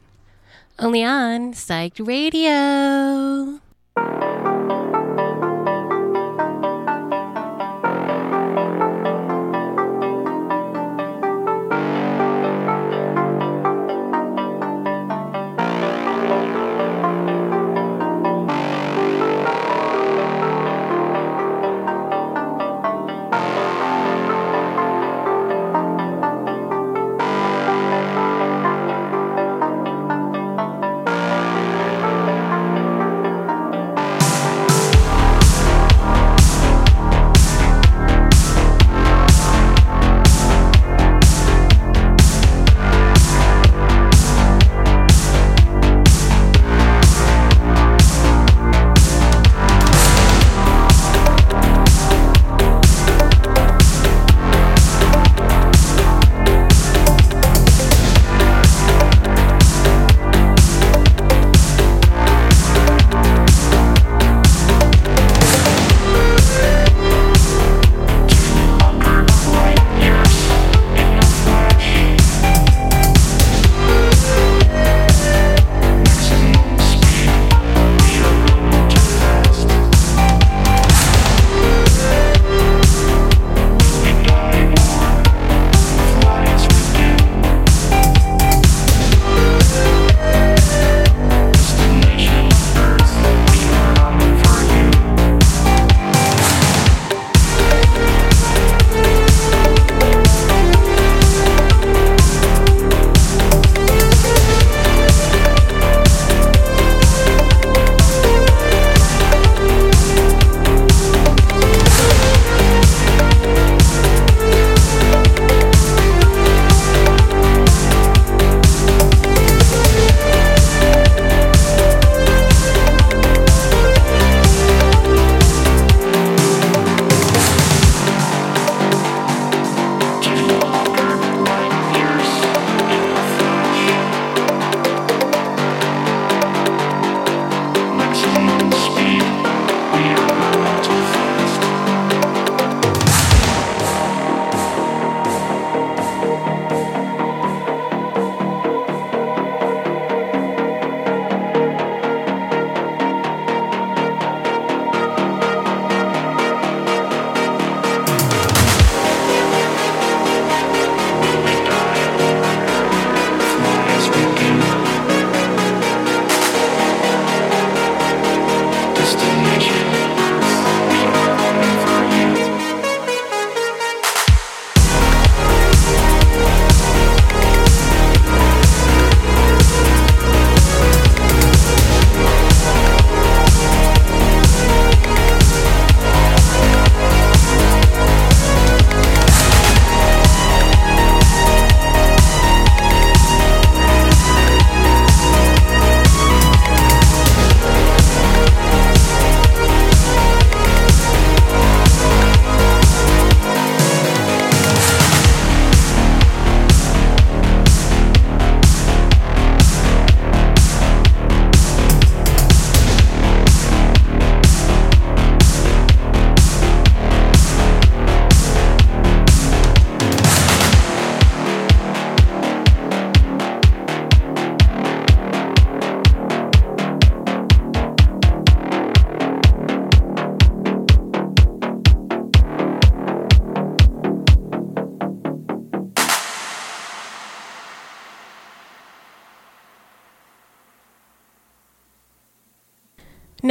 Only on Psyched Radio.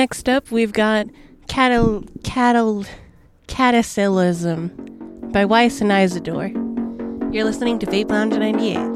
Next up, we've got cattle, cattle, cataclysm by Weiss and Isidore. You're listening to Vape Lounge 98.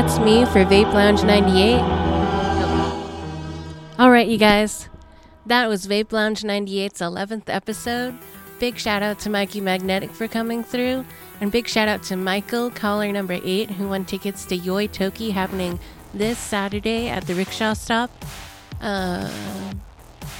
That's me for Vape Lounge 98. All right, you guys, that was Vape Lounge 98's 11th episode. Big shout out to Mikey Magnetic for coming through, and big shout out to Michael, caller number 8, who won tickets to Yoi Toki happening this Saturday at the rickshaw stop. Uh,